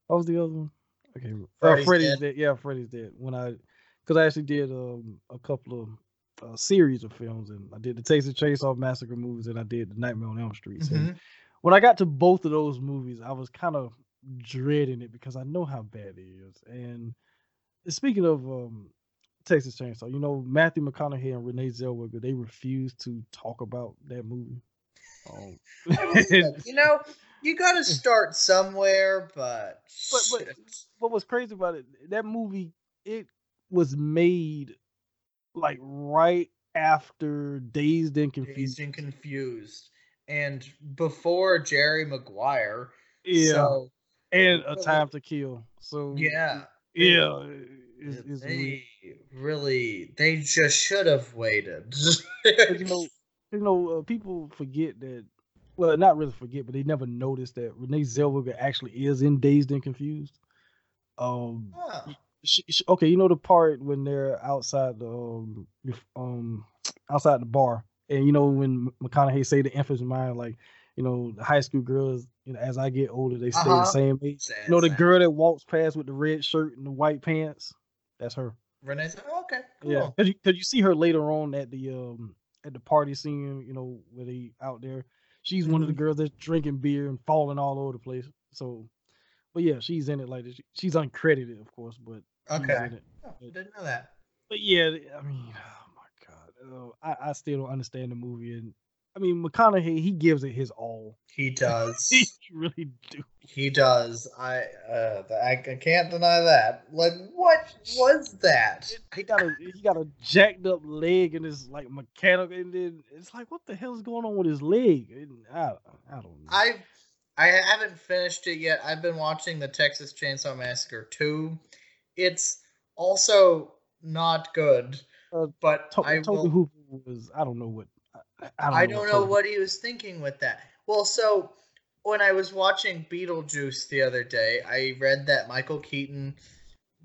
what was the other one? Okay, uh, Freddy's Freddy's Dead. Dead. Yeah, Freddy's Dead. When I, because I actually did um a couple of uh, series of films, and I did the Texas Chainsaw Massacre movies, and I did the Nightmare on Elm Street. Mhm. when I got to both of those movies, I was kind of dreading it because I know how bad it is. And speaking of um, Texas Chainsaw, you know Matthew McConaughey and Renee Zellweger, they refused to talk about that movie. Um, I believe it. you know, you got to <laughs> start somewhere, but But- but- what was crazy about it, that movie, it was made like right after Dazed and Confused. Dazed and confused, and before Jerry Maguire. Yeah, So, and A Time to Kill. So yeah. yeah, it's, it's weird. they really, they just should have waited. You <laughs> know, you know, uh, people forget that. Well, not really forget, but they never noticed that Renee Zellweger actually is in Dazed and Confused. Um, Huh. she, she- okay, you know the part when they're outside the um, um outside the bar, and you know when McConaughey say the infamous line like, you know, the high school girls, you know, as I get older, they stay the Uh-huh. same age. Sad, You know the sad. girl that walks past with the red shirt and the white pants, that's her. Renee's oh, okay, cool. Yeah, cause you, cause you see her later on at the um at the party scene, you know, where they out there. She's one of the Mhm. girls that's drinking beer and falling all over the place. So, but yeah, she's in it like this. She's uncredited, of course, but Okay. Oh, didn't know that. But yeah, I mean, oh my god, uh, I I still don't understand the movie, and I mean McConaughey, he gives it his all. He <laughs> does. he really do. he does. I uh, I, I can't deny that. Like, what was that? He got a he got a jacked up leg and it's like mechanical, and then it's like, what the hell is going on with his leg? I I don't know. I I haven't finished it yet. I've been watching the Texas Chainsaw Massacre 2. It's also not good, Uh, but To- I Toby will, Hooper was I don't know what I, don't I know, don't what know what he was thinking with that. Well, so when I was watching Beetlejuice the other day, I read that Michael Keaton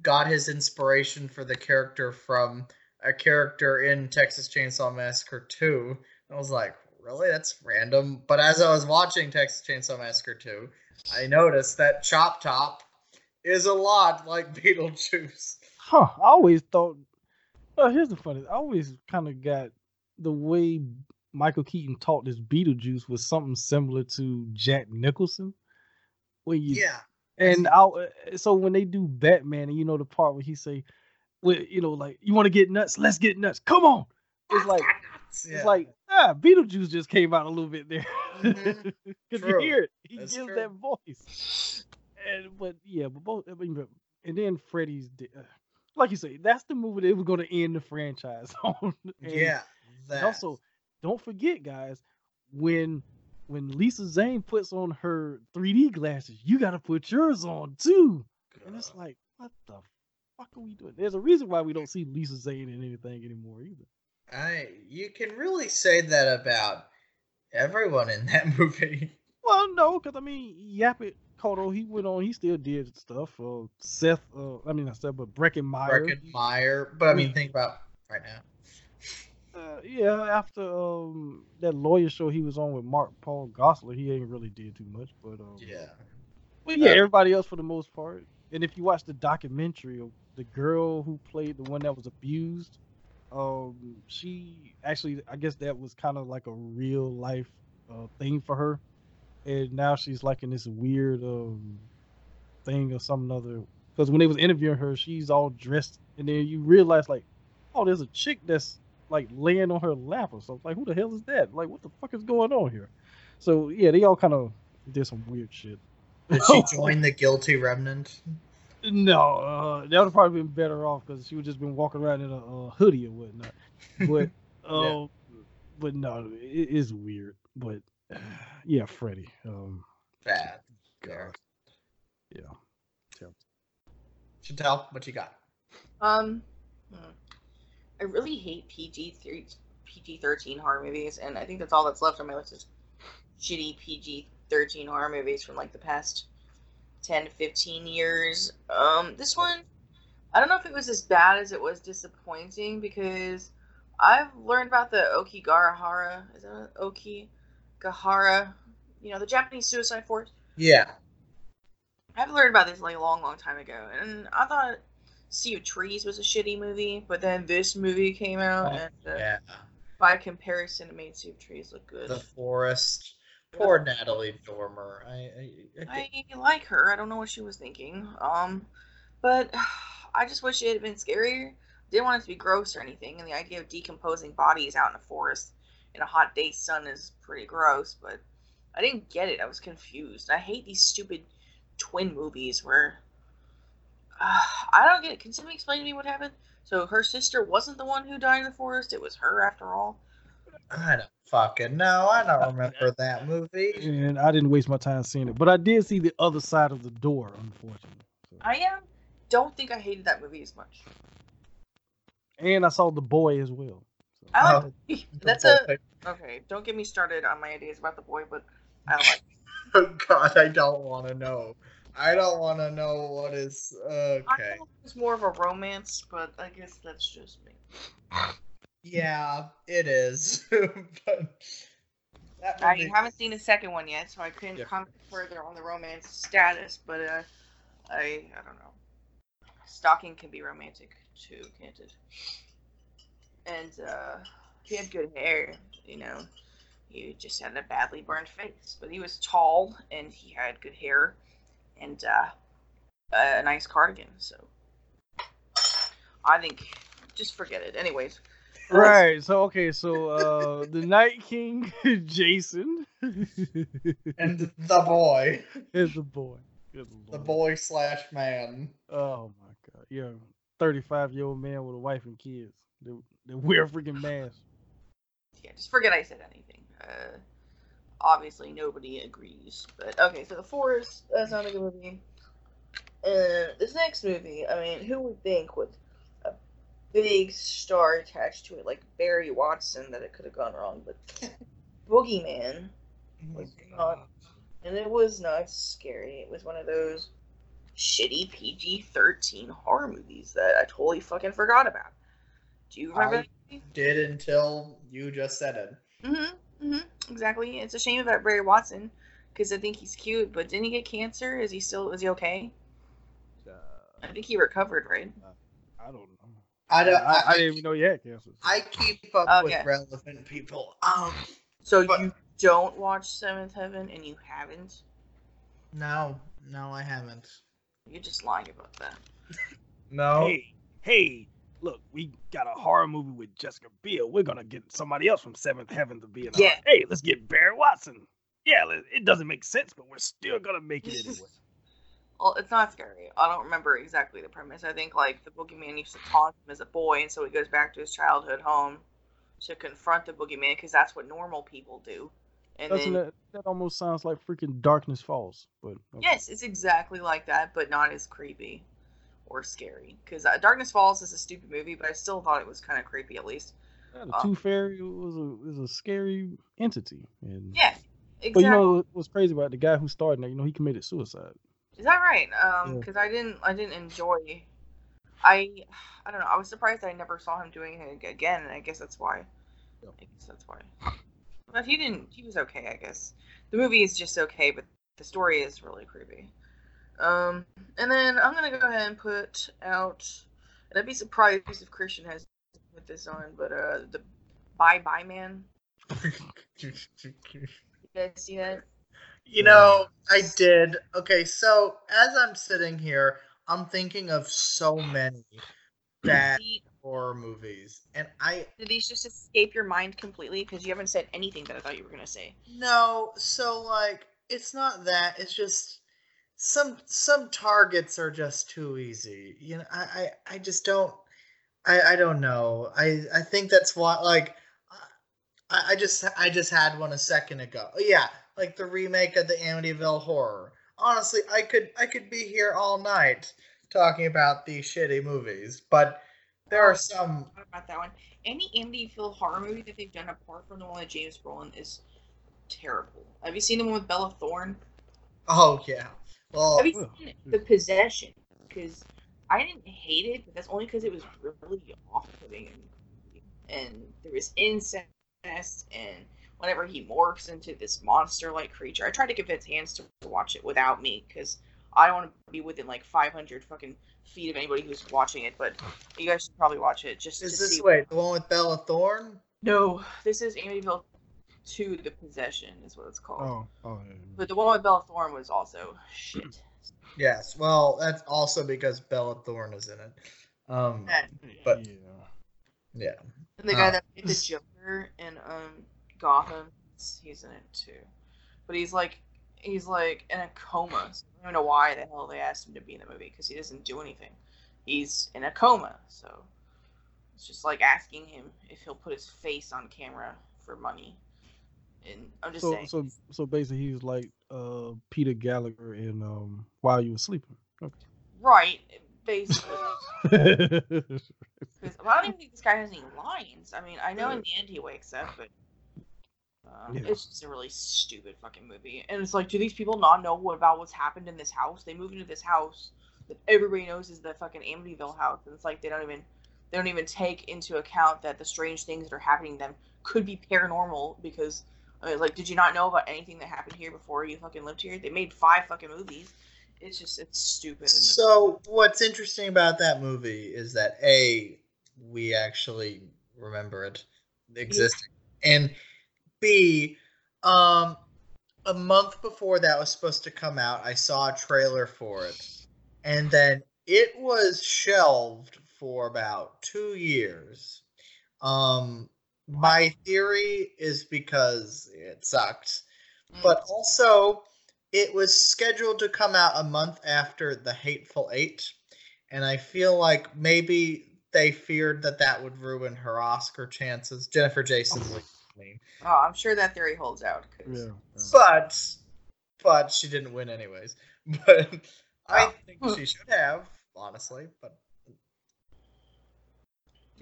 got his inspiration for the character from a character in Texas Chainsaw Massacre 2. I was like, really? That's random. But as I was watching Texas Chainsaw Massacre 2, I noticed that Chop Top is a lot like <laughs> Beetlejuice. Huh? I always thought. Well, here's the funny. I always kind of got the way Michael Keaton taught this Beetlejuice was something similar to Jack Nicholson. When you Yeah. and I so when they do Batman, and you know the part where he say, "Well, you know, like you want to get nuts, let's get nuts. Come on." It's like <laughs> Yeah. it's like ah, Beetlejuice just came out a little bit there. <laughs> Mhm. Because you hear it, he That's gives true. that voice. And but yeah, but both I mean, but- and then Freddy's, uh, like you say, that's the movie they was going to end the franchise <laughs> on. Yeah. That. also, don't forget, guys, when when Lisa Zane puts on her 3D glasses, you got to put yours on too. And it's like, what the fuck are we doing? There's a reason why we don't see Lisa Zane in anything anymore either. I you can really say that about everyone in that <laughs> movie. Well, no, because I mean, Yaphet Kotto, he went on, he still did stuff. Uh, Seth, uh, I mean, not Seth, but Breckin Meyer. Breckenmeyer, but I mean, think about right now. Uh, yeah, after um that lawyer show he was on with Mark Paul Gosselaar, he ain't really did too much. But um, Yeah, But yeah, Uh, everybody else for the most part. And if you watch the documentary of the girl who played the one that was abused, um, she actually, I guess that was kind of like a real life uh, thing for her. And now she's like in this weird um thing or some other because when they was interviewing her, she's all dressed, and then you realize like, oh, there's a chick that's like laying on her lap or something. Like, who the hell is that? Like, what the fuck is going on here? So yeah, they all kind of did some weird shit. Did she <laughs> join the guilty remnant? No, uh, that would have probably been better off because she would just been walking around in a uh, hoodie or whatnot. But, <laughs> uh, but no, it is weird. But <sighs> yeah, Freddy. Um, Bad. God, yeah. Chantal, what you got? Um, hmm. I really hate PG three, PG thirteen horror movies, and I think that's all that's left on my list is shitty PG thirteen horror movies from like the past ten to fifteen years. Um, this one, I don't know if it was as bad as it was disappointing because I've learned about the Okigahara. Is that Okigahara? You know, the Japanese suicide force. Yeah. I've learned about this like a long, long time ago, and I thought Sea of Trees was a shitty movie, but then this movie came out, Oh, and uh, Yeah. by comparison, it made Sea of Trees look good. The Forest. Poor Natalie Dormer. I, I, I I like her. I don't know what she was thinking. Um, but <sighs> I just wish it had been scarier. Didn't want it to be gross or anything, and the idea of decomposing bodies out in a forest in a hot day sun is pretty gross. But I didn't get it. I was confused. I hate these stupid twin movies where uh, <sighs> I don't get it. Can somebody explain to me what happened? So her sister wasn't the one who died in the forest. It was her after all. I don't fucking know. I don't <laughs> remember that movie. and I didn't waste my time seeing it, but I did see the other side of the door, unfortunately. So. I um, don't think I hated that movie as much. And I saw the boy as well. So. I Oh, like <laughs> that's a Okay, don't get me started on my ideas about the boy, but I like. <laughs> Oh God, I don't want to know. I don't want to know what is I okay. thought it was more of a romance, but I guess that's just me. Yeah, it is. <laughs> but that I haven't seen the second one yet, so I couldn't Yeah. comment further on the romance status. But uh, I I don't know. Stalking can be romantic too, can't it? And uh, he had good hair, you know. He just had a badly burned face, but he was tall and he had good hair and uh, a nice cardigan. So I think just forget it. Anyways, Right. So okay. So uh, the Night King, <laughs> Jason, and the boy, <laughs> is the boy. Good the boy slash man. Oh my god. Yeah. Thirty-five year old man with a wife and kids. They, they wear a freaking mask. yeah, just forget I said anything. Uh, obviously, nobody agrees. But okay, so the forest. That's not a good movie. And this next movie. I mean, who would think with a big star attached to it, like Barry Watson, that it could have gone wrong? But <laughs> Boogeyman, Was not- and it was not scary. It was one of those shitty PG thirteen horror movies that I totally fucking forgot about. Do you remember? I- Did until you just said it. Mm-hmm. Mm-hmm. Exactly. It's a shame about Barry Watson because I think he's cute, but didn't he get cancer? Is he still? Is he okay? Uh, I think he recovered, right? I don't know. I don't. I, I I, didn't even know you had cancer. I keep up Oh, with yeah. relevant people. Um, So But- you don't watch Seventh Heaven, and you haven't. no, no, I haven't. You're just lying about that. No. Hey, hey, look, we got a horror movie with Jessica Biel. We're gonna get somebody else from Seventh Heaven to be in. Yeah. Yeah. Hey, let's get Barry Watson. Yeah, it doesn't make sense, but we're still gonna make it anyway. <laughs> Well, it's not scary. I don't remember exactly the premise. I think like the boogeyman used to taunt him as a boy, and so he goes back to his childhood home to confront the boogeyman because that's what normal people do. And Doesn't then that, that almost sounds like freaking Darkness Falls? But okay. Yes, it's exactly like that, but not as creepy or scary. Because uh, Darkness Falls is a stupid movie, but I still thought it was kind of creepy at least. Yeah, the Tooth Fairy was a was a scary entity, and Yeah, exactly. But you know what's crazy about it? the guy who started that? You know, he committed suicide. is that right? Um, Yeah. because I didn't, I didn't enjoy. I, I don't know. I was surprised I never saw him doing it again, and I guess that's why. Yeah. I guess that's why. But he didn't. He was okay, I guess. The movie is just okay, but the story is really creepy. Um, and then I'm gonna go ahead and put out, and I'd be surprised if Christian has put this on, but uh, the Bye Bye Man. <laughs> You guys see that? You know, I did. Okay, so as I'm sitting here, I'm thinking of so many bad horror movies, and I Did these just escape your mind completely? Because you haven't said anything that I thought you were gonna say. no. So like, it's not that. It's just some some targets are just too easy. You know, I I, I just don't. I I don't know. I I think that's why like. I, I just I just had one a second ago. Oh, Yeah, like the remake of the Amityville Horror. Honestly, I could I could be here all night talking about these shitty movies, but there are oh, some. What about that one? Any Amityville horror movie that they've done apart from the one with James Brolin is terrible. Have you seen the one with Bella Thorne? Oh yeah. Well, Have you seen hmm. The Possession? Because I didn't hate it, but that's only because it was really off-putting and, and there was incest and whenever he morphs into this monster-like creature. I tried to convince Hans to watch it without me because I don't want to be within like 500 fucking feet of anybody who's watching it. But you guys should probably watch it just is to this see. wait the one with Bella Thorne? No, this is Amityville 2: The Possession is what it's called. Oh, oh, yeah. But the one with Bella Thorne was also shit. Yes. Well, that's also because Bella Thorne is in it. Um. And But- yeah. Yeah. And the guy Oh. that played the Joker in um Gotham, he's in it too. But he's like he's like in a coma. So I don't know why the hell they asked him to be in the movie because he doesn't do anything. He's in a coma, so it's just like asking him if he'll put his face on camera for money. And I'm just So, saying, so, so basically, he was like uh, Peter Gallagher in um, While You Were Sleeping. right? Basically, Okay. well, I don't even think this guy has any lines. I mean, I know in the end he wakes up, but um, Yeah. it's just a really stupid fucking movie. And it's like, do these people not know what about what's happened in this house? They move into this house that everybody knows is the fucking Amityville house, and it's like they don't even they don't even take into account that the strange things that are happening to them could be paranormal because. I mean, like, did you not know about anything that happened here before you fucking lived here? They made five fucking movies. It's just, it's stupid. So what's interesting about that movie is that a we actually remember it existing, and b um a month before that was supposed to come out, I saw a trailer for it, and then it was shelved for about two years. Um, my theory is because it sucked Mm. but also it was scheduled to come out a month after the hateful eight and i feel like maybe they feared that that would ruin her oscar chances jennifer jason Leigh, I mean. Oh, I'm sure that theory holds out. 'cause- yeah. yeah. but but she didn't win anyways <laughs> but i Oh. think she should have honestly but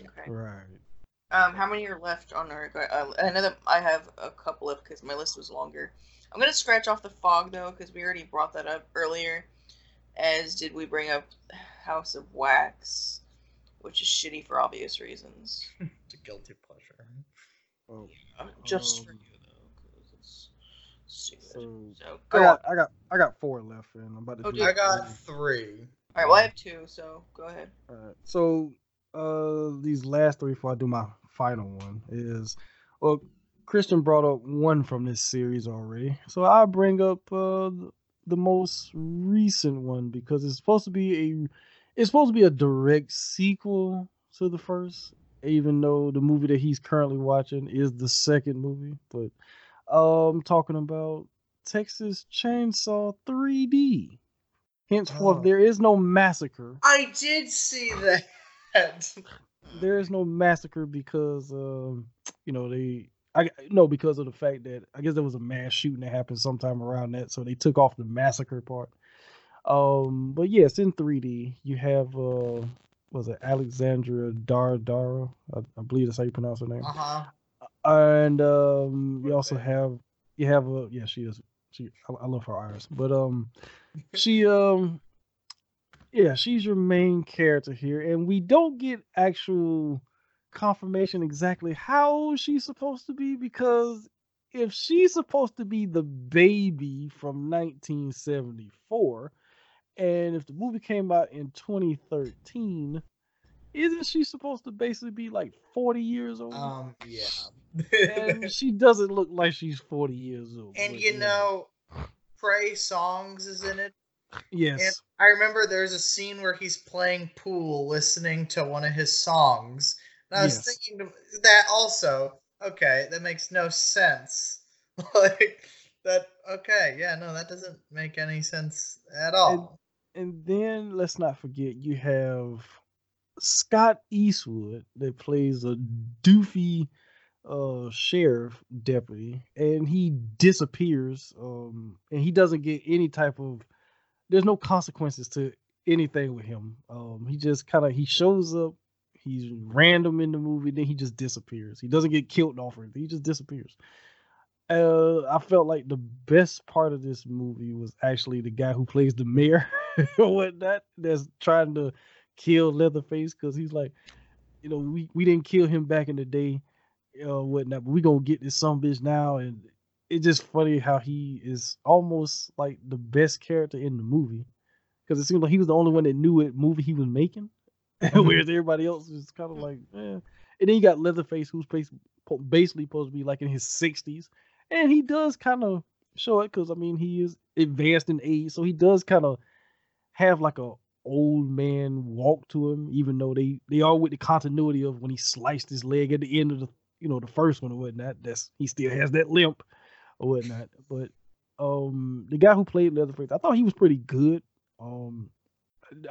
Okay. Right. Um, how many are left on our? Uh, I know that I have a couple left because my list was longer. I'm gonna scratch off the fog though because we already brought that up earlier. As did we bring up House of Wax, which is shitty for obvious reasons. <laughs> it's a guilty pleasure Oh, Uh, just for Um, you though, because it's stupid. so So I go on. got, I got, I got four left, and I'm about to Oh, do. dude. i got three. three All right, well I have two, so go ahead. Alright, So uh these last three before I do my final one is well Christian brought up one from this series already. So I bring up uh the most recent one because it's supposed to be a it's supposed to be a direct sequel to the first, even though the movie that he's currently watching is the second movie. But um talking about Texas Chainsaw 3D. Henceforth, Oh. there is no massacre i did see that <laughs> there is no massacre because um you know they I no because of the fact that I guess there was a mass shooting that happened sometime around that, so they took off the massacre part. Um, but yes, in 3D you have uh was it Alexandra Daddario? I, I believe that's how you pronounce her name. uh-huh And um you also have you have a yeah she is she I, I love her iris, but um she um yeah. she's your main character here and we don't get actual confirmation exactly how she's supposed to be because if she's supposed to be the baby from 1974 and if the movie came out in 2013 isn't she supposed to basically be like 40 years old? Um yeah. And <laughs> she doesn't look like she's 40 years old And you know, Trey Songz is in it, Yes. And I remember there's a scene where he's playing pool, listening to one of his songs. And I was Yes. thinking that also. Okay, that makes no sense. <laughs> like that. Okay, yeah, no, that doesn't make any sense at all. and then let's not forget you have Scott Eastwood that plays a doofy uh sheriff deputy and he disappears um and he doesn't get any type of there's no consequences to anything with him. Um he just kind of he shows up he's random in the movie then he just disappears. He doesn't get killed off or anything he just disappears. Uh i felt like the best part of this movie was actually the guy who plays the mayor <laughs> or whatnot that's trying to kill leatherface because he's like you know we, we didn't kill him back in the day uh whatnot but we gonna get this some bitch now and it's just funny how he is almost like the best character in the movie. Because it seems like he was the only one that knew what movie he was making <laughs> whereas everybody else is kind of like eh. and then you got leatherface who's basically supposed to be like in his 60s and he does kind of show it because i mean he is advanced in age so he does kind of have like a old man walk to him even though they they are with the continuity of when he sliced his leg at the end of the you know the first one or whatnot that's he still has that limp or whatnot but um the guy who played leatherface i thought he was pretty good um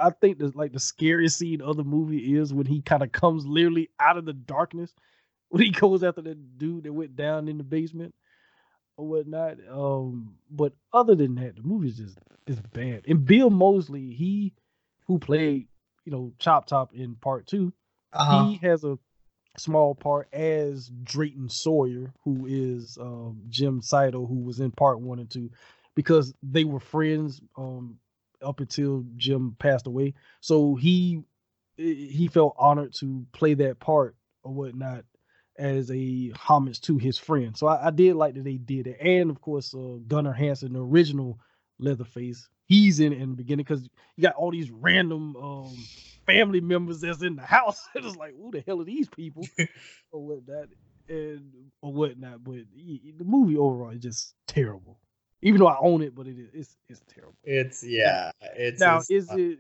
i think the like the scariest scene of the movie is when he kind of comes literally out of the darkness <laughs> when he goes after that dude that went down in the basement or whatnot. Um, but other than that, the movie is just is bad. And Bill Moseley, he who played, you know, Chop Top in part 2 Uh-huh. he has a small part as Drayton Sawyer, who is um, Jim Siedow, who was in part one and two, because they were friends um, up until Jim passed away. So he he felt honored to play that part or whatnot as a homage to his friend. So I, I did like that they did it, and of course uh, Gunnar Hansen, the original Leatherface, he's in it in the beginning because you got all these random um, family members that's in the house. <laughs> it's like, who the hell are these people? <laughs> or whatnot, and or whatnot. But the movie overall is just terrible. Even though I own it, but it is it's, it's terrible. It's yeah. It's now, it's is it?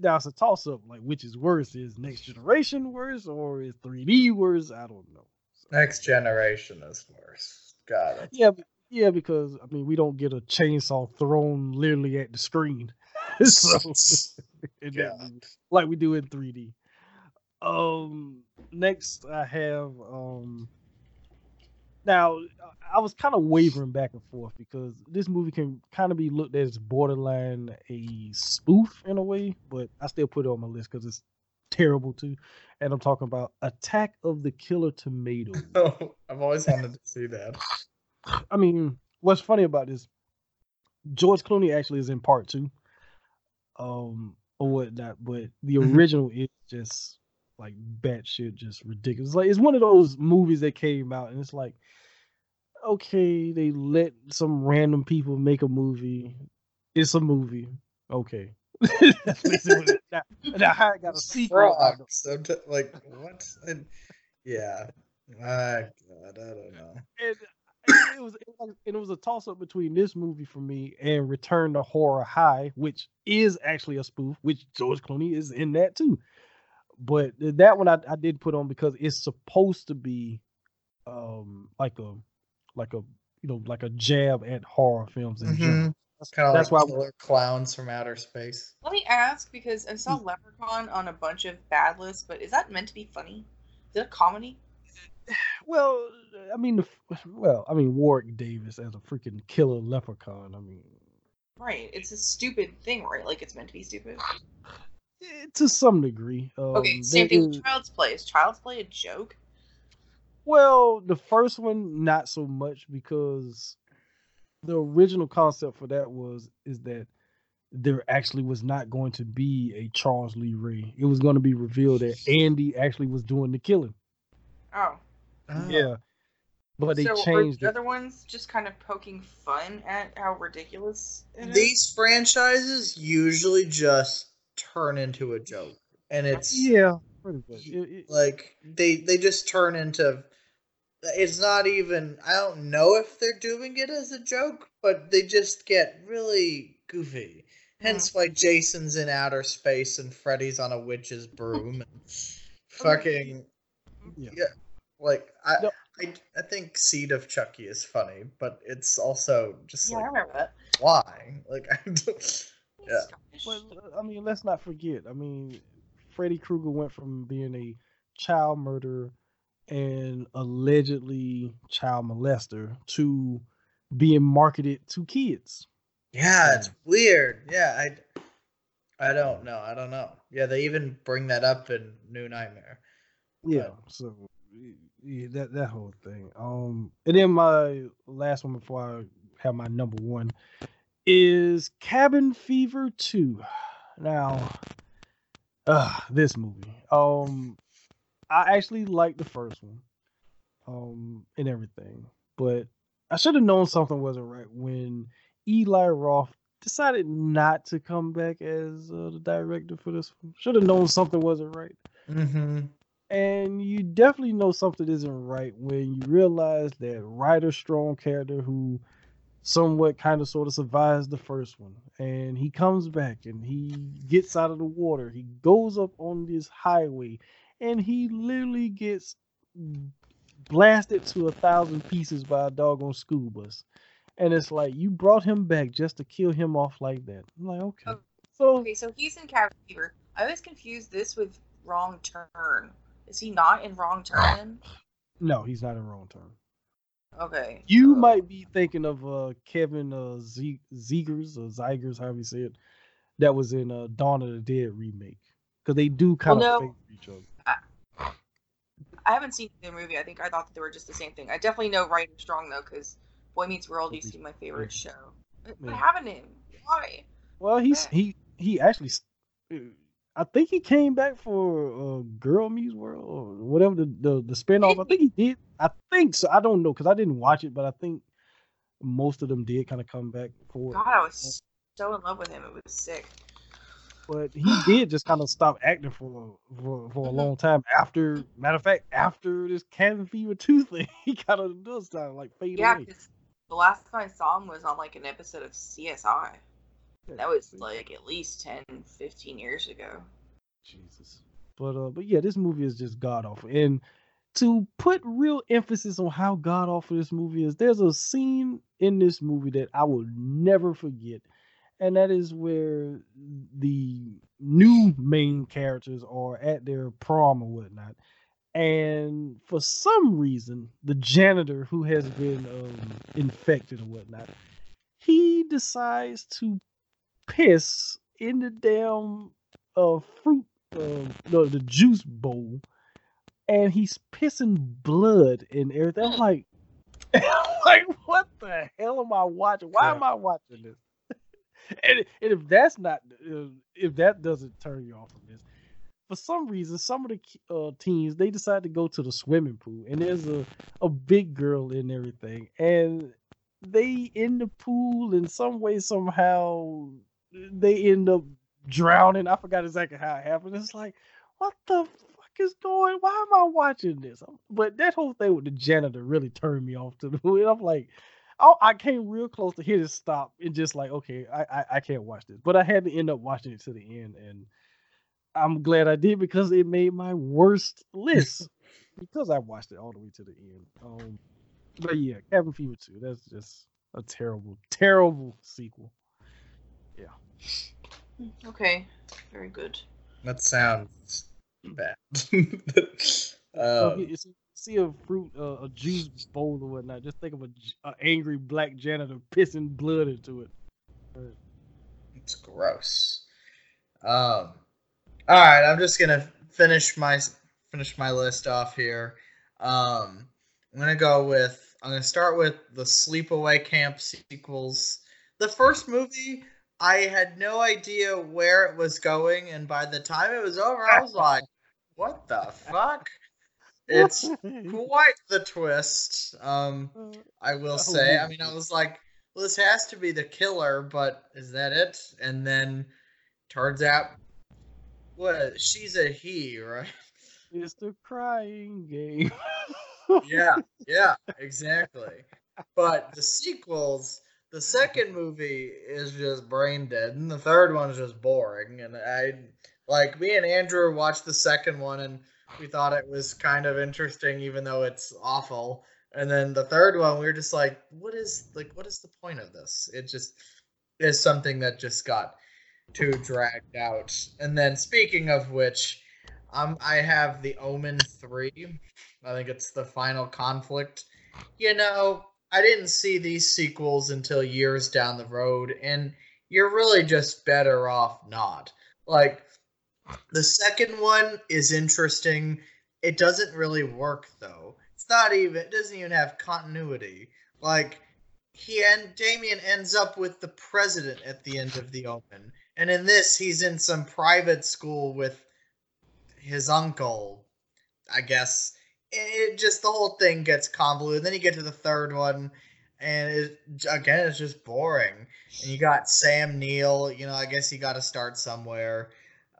Now it's a toss up. Like, which is worse? Is Next Generation worse, or is 3D worse? I don't know. next generation is worse? Got it. Yeah, yeah, because I mean, we don't get a chainsaw thrown literally at the screen, <laughs> so <laughs> in Yeah. movie, like we do in 3D. Um, next I have um. Now I was kind of wavering back and forth because this movie can kind of be looked at as borderline a spoof in a way, but I still put it on my list because it's terrible too. And I'm talking about Attack of the Killer Tomatoes. <laughs> I've always wanted to see that. <laughs> I mean, what's funny about this? George Clooney actually is in part two, um, or whatnot. But the Mhm. original is just like batshit, just ridiculous. Like it's one of those movies that came out, and it's like, okay, they let some random people make a movie. It's a movie, okay. <laughs> That's basically what it- now, now how it got a sequel. I don't Frogs. I'm t- like what? And, yeah. Ah, God, I don't know. and and it was it was, and it was a toss up between this movie for me and Return to Horror High, which is actually a spoof, which George Clooney is in that too. But that one I, I did put on because it's supposed to be um like a like a you know like a jab at horror films in general. Mhm. That's kind of That's like why- killer clowns from outer space. Let me ask because I saw Leprechaun on a bunch of bad lists, but is that meant to be funny? Is it a comedy? <sighs> Well, I mean the well, I mean Warwick Davis as a freaking killer leprechaun. I mean Right. It's a stupid thing, right? Like it's meant to be stupid. eh, to some degree. Um, Okay, same thing is- with Child's Play. Is Child's Play a joke? Well, the first one not so much because the original concept for that was is that there actually was not going to be a Charles Lee Ray. It was going to be revealed that Andy actually was doing the killing. Oh. Oh. Yeah. Ah. But they so are changed the it. other ones just kind of poking fun at how ridiculous it is? These franchises usually just turn into a joke, and it's Yeah, pretty much. It- it- like they they just turn into. It's not even. I don't know if they're doing it as a joke, but they just get really goofy, Hence mm. why Jason's in outer space and Freddy's on a witch's broom. And <laughs> fucking Yeah. yeah, like I, No. I, I think Seed of Chucky is funny, but it's also just Yeah, I remember that. why? Like I don't. Yeah. But I mean, let's not forget. I mean, Freddy Krueger went from being a child murderer and allegedly child molester to being marketed to kids. Yeah, it's weird. Yeah, I, I don't know. I don't know. Yeah, they even bring that up in New Nightmare. Yeah. So y- yeah, that that whole thing. Um, and then my last one before I have my number one is Cabin Fever Two. <sighs> Now, uh, this movie. Um, I actually like the first one, um, and everything, but I should have known something wasn't right when Eli Roth decided not to come back as uh, the director for this. Should have known something wasn't right. Mm-hmm. And you definitely know something isn't right when you realize that Ryder Strong character who somewhat kind of sort of survives the first one and he comes back and he gets out of the water. He goes up on this highway and he literally gets blasted to a thousand pieces by a doggone school bus. And it's like you brought him back just to kill him off like that. I'm like, okay. Oh, So Okay, so he's in Fever. I always confuse this with Wrong Turn. Is he not in Wrong Turn? no, he's not in wrong turn. Okay. You so- might be thinking of uh Kevin uh Ze- Zegers or Zygers, however you say it, that was in uh Dawn of the Dead remake. Because they do kind Well, of no. favor each other. I haven't seen the movie. I think I thought that they were just the same thing. I definitely know Ryder Strong though, because Boy Meets World used to be my favorite show. What Yeah. happened to him? Why? Well, he's he he actually, I think he came back for uh, Girl Meets World or whatever the the, the spinoff. I think he did. I think so. I don't know because I didn't watch it, but I think most of them did kind of come back for it. God, I was so in love with him. It was sick. But he <sighs> did just kind of stop acting for for, for a Mhm. long time after. Matter of fact, after this Cabin Fever two <laughs> thing, he kind of does of like fade Yeah, away. because the last time I saw him was on like an episode of CSI. That was like at least 10, 15 years ago. Jesus. But uh, but yeah, this movie is just god awful. And to put real emphasis on how god awful this movie is, there's a scene in this movie that I will never forget, and that is where the new main characters are at their prom or whatnot. And for some reason, the janitor who has been um, infected or whatnot, he decides to piss in the damn uh, fruit, uh, no, the juice bowl, and he's pissing blood and everything. I'm like, <laughs> like, what the hell am I watching? Why am I watching this? <laughs> and, and if that's not, uh, if that doesn't turn you off of this, for some reason, some of the uh, teens they decide to go to the swimming pool, and there's a a big girl in everything, and they in the pool in some way somehow they end up drowning. I forgot exactly how it happened. It's like, what the fuck is going? Why am I watching this? But that whole thing with the janitor really turned me off to the <laughs> movie. I'm like, oh, I came real close to hit it stop and just like, okay, I, I I can't watch this. But I had to end up watching it to the end, and I'm glad I did because it made my worst list <laughs> because I watched it all the way to the end. Um, but yeah, Cabin Fever 2, that's just a terrible, terrible sequel. Okay, very good. That sounds bad. <laughs> Um, you, you see, see a fruit, uh, a juice bowl or whatnot, just think of a, j- a angry black janitor pissing blood into it. It's gross. Um, all right, I'm just gonna finish my finish my list off here. Um, I'm gonna go with I'm gonna start with the Sleepaway Camp sequels. The first movie, I had no idea where it was going, and by the time it was over, I was like, "What the fuck?" It's quite the twist. Um, I will Oh, say. I mean, I was like, well, this has to be the killer, but is that it? And then turns out, what? She's a he, right? it's the crying game. yeah, yeah, <laughs> exactly. But the sequels, The second movie is just brain dead, and the third one is just boring. And I like me and Andrew watched the second one, and we thought it was kind of interesting, even though it's awful. And then the third one, we were just like, "What is like? What is the point of this?" It just is something that just got too dragged out. And then speaking of which, um, I have the Omen three. I think it's the final conflict. You know, I didn't see these sequels until years down the road, and you're really just better off not. Like, the second one is interesting. It doesn't really work though. It's not even. It doesn't even have continuity. Like, he and Damien ends up with the president at the end of the Omen, and in this, he's in some private school with his uncle. I guess it just the whole thing gets convoluted. Then you get to the third one, and it, again, it's just boring. And you got Sam Neill. You know, I guess you got to start somewhere.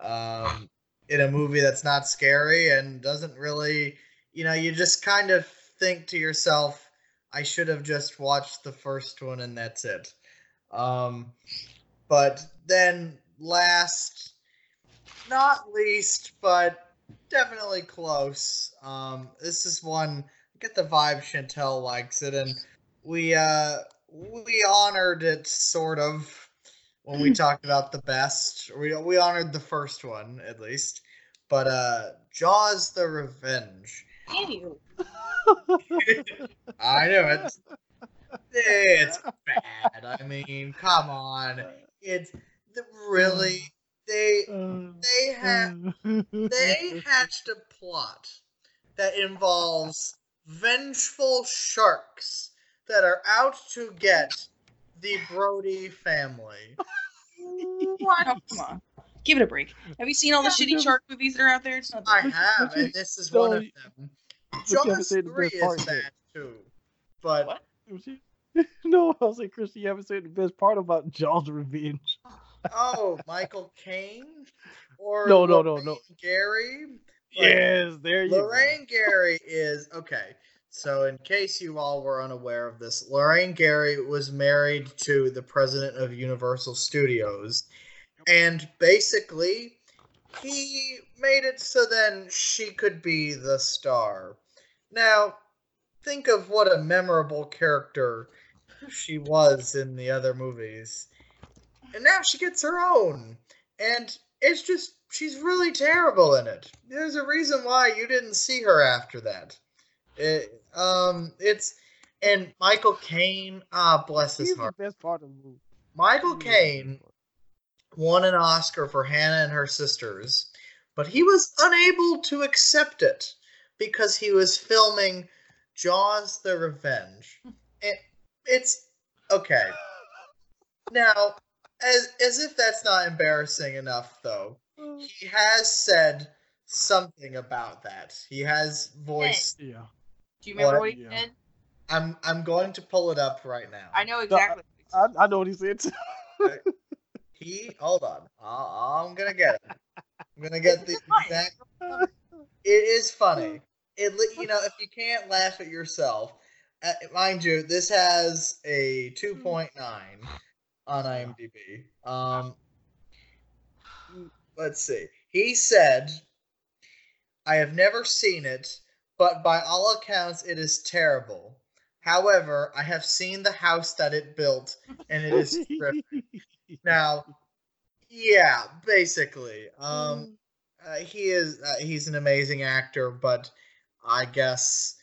Um, in a movie that's not scary and doesn't really, you know, you just kind of think to yourself, I should have just watched the first one and that's it. Um, but then last, not least, but definitely close. Um, this is one. I get the vibe Chantal likes it, and we uh we honored it sort of when we talked about the best. We we honored the first one at least, but uh, Jaws: The Revenge. I know it's <laughs> it's bad. I mean, come on, it's really they uh, they have uh. <laughs> they hatched a plot that involves vengeful sharks that are out to get the Brody family. What? Oh, <laughs> come on. Give it a break. Have you seen all the shitty shark movies that are out there? It's not I have, and this is one of them. Jaws said the three is bad too, but What? <laughs> no, I was like, Christian, you haven't said the best part about Jaws Revenge. Oh, Michael Caine or No, no, no, no. Gary. Like, Yes, there you Lorraine Gary is okay. So, in case you all were unaware of this, Lorraine Gary was married to the president of Universal Studios, and basically, he made it so then she could be the star. Now, think of what a memorable character she was in the other movies. And now she gets her own. And it's just, she's really terrible in it. There's a reason why you didn't see her after that. It, um, it's, and Michael Caine, ah, bless go. his He's the heart. best part of the movie. Michael He is Caine won an Oscar for Hannah and her sisters, but he was unable to accept it because he was filming Jaws the Revenge. <laughs> It, it's okay. Now, as as if that's not embarrassing enough though, he has said something about that. He has voiced Yeah. Do you remember What? what he Yeah. said? I'm I'm going to pull it up right now. I know exactly. I, I know what he said. He hold on. I, I'm gonna get it. I'm gonna get the exact. It is funny. It you know if you can't laugh at yourself, uh, mind you, this has a 2.9 on IMDb. Um, <sighs> let's see. He said, "I have never seen it, but by all accounts, it is terrible. However, I have seen the house that it built, and it is terrific." <laughs> Now, yeah, basically. Um, uh, he is uh, he's an amazing actor, but I guess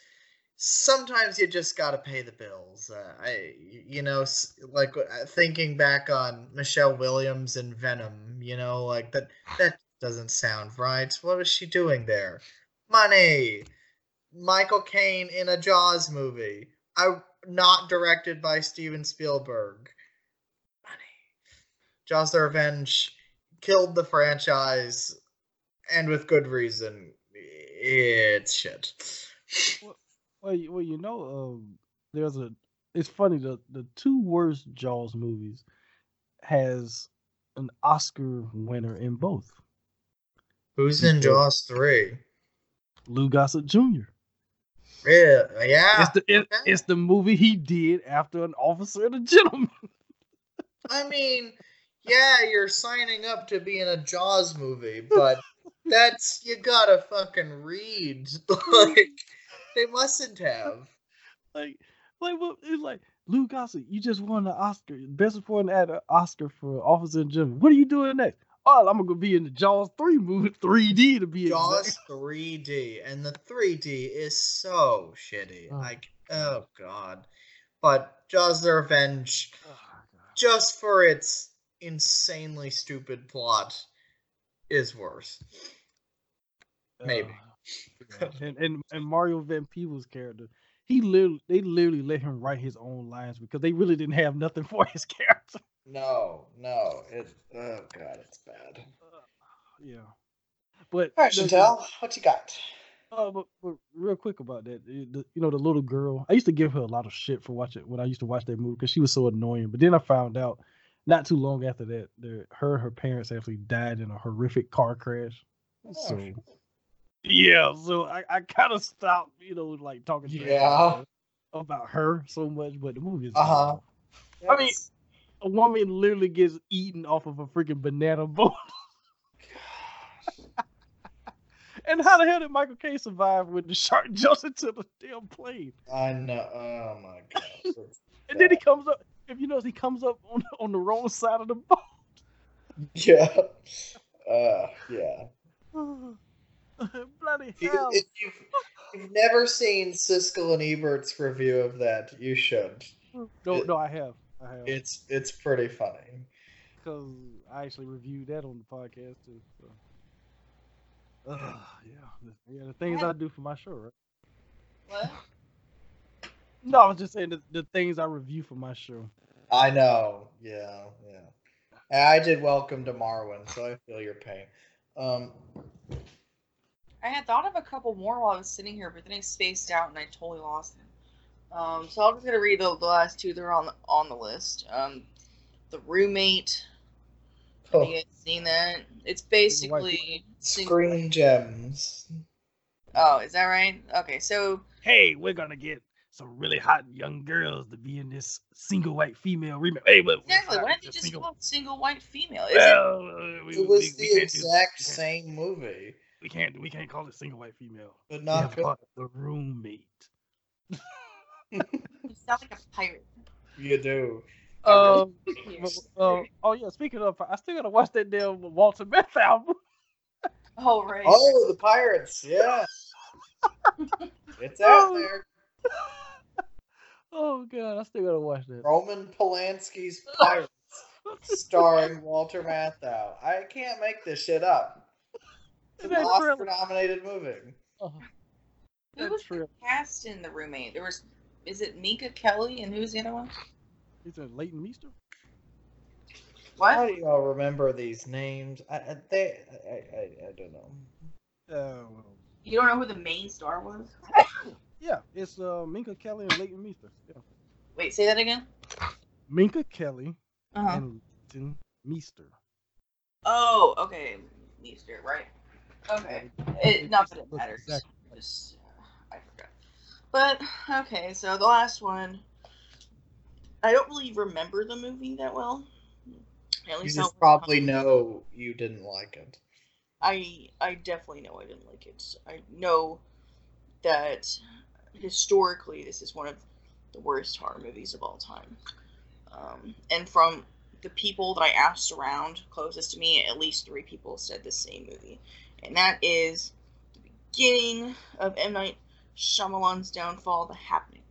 sometimes you just got to pay the bills. Uh, I you know like uh, thinking back on Michelle Williams and Venom, you know, like that that doesn't sound right. What was she doing there? Money. Michael Caine in a Jaws movie. I not directed by Steven Spielberg. Money. Jaws the Revenge killed the franchise, and with good reason. It's shit. You, well, you know, um, there's a. It's funny the the two worst Jaws movies has an Oscar winner in both. Who's in Jaws 3? Lou Gossett Jr. Really? Yeah. It's the it, okay. it's the movie he did after an officer and a gentleman. <laughs> I mean, yeah, you're signing up to be in a Jaws movie, but <laughs> that's you gotta fucking read. <laughs> like they mustn't have. <laughs> like, like what? It's like Lou Gossett, you just won the Oscar, best supporting actor Oscar for Officer and Gentleman. What are you doing next? Oh, I'm gonna be in the Jaws three movie, 3D to be in Jaws exact. <laughs> 3D, and the 3D is so shitty. Oh. Like, oh god. But Jaws: The Revenge, Oh, just for its insanely stupid plot, is worse. Maybe. Uh, <laughs> and, and and Mario Van Peebles' character, he literally they literally let him write his own lines because they really didn't have nothing <laughs> for his character. No, no, it. Oh god, it's bad. Yeah, but All right, the- Chantal, what you got? Oh, but, but real quick about that, the, you know, the little girl. I used to give her a lot of shit for watching when I used to watch that movie because she was so annoying. But then I found out, not too long after that, her and her parents actually died in a horrific car crash. Oh, So. Yeah, so I, I kind of stopped, you know, like talking to her Yeah. about her so much. But the movie is Uh-huh. bad. I mean, a woman literally gets eaten off of a freaking banana boat. <laughs> and how the hell did Michael Caine survive when the shark <laughs> jumps into the damn plane? I know. Oh my god. <laughs> And then he comes up. If you notice, he comes up on on the wrong side of the boat. yeah. Uh, yeah. <laughs> Bloody If, you, hell! if you've, you've never seen Siskel and Ebert's review of that, you should. No, no, I have, I have, It's it's pretty funny. because I actually reviewed that on the podcast too. So. Ugh, yeah, the- yeah, the things I do for my show, right? What? <laughs> No, I was just saying the, the things I review for my show. I know. Yeah, yeah. I did welcome to Marwen, so I feel your pain. Um, I had thought of a couple more while I was sitting here, but then I spaced out and I totally lost them. Um, so I'm just gonna read the, the last two that are on the, on the list. Um, the roommate. Have oh, you guys seen that? It's basically. screen gems. Oh, is that right? Okay, so Hey, we're gonna get some really hot young girls to be in this single white female remake. Hey, but exactly. Why didn't they just just single? call it single white female? Is it? Well, uh, we, It was we, the we exact same movie, We can't we can't call it single white female. but We not have to good. call it the roommate. You sound like a pirate. You do. Um, <laughs> Yes. uh, oh yeah. Speaking of, I still gotta watch that damn Walter Meth album. <laughs> Oh right. Oh, the pirates! Yeah, it's out Oh. there. <laughs> Oh god, I still gotta watch that. Roman Polanski's Pirates, starring Walter Matthau. I can't make this shit up. It's an That Oscar-nominated movie. Oh, Who was the cast in the roommate? There was. Is it Minka Kelly and who's the other one? Is it Leighton Meester? How What? do y'all remember these names? I, I, they, I, I, I don't know. Uh, You don't know who the main star was? <coughs> yeah, it's uh, Minka Kelly and Leighton Meester. Yeah. Wait, say that again. Minka Kelly Uh-huh. and Leighton Meester. Oh, okay. Easter, right? Okay. It, not that it matters. Just, uh, I forgot. But okay, so the last one. I don't really remember the movie that well. At You least just probably know you didn't like it. I I definitely know I didn't like it. I know that historically this is one of the worst horror movies of all time. Um, and from the people that I asked around closest to me, at least three people said the same movie, and that is the beginning of M Night Shyamalan's downfall, The Happening.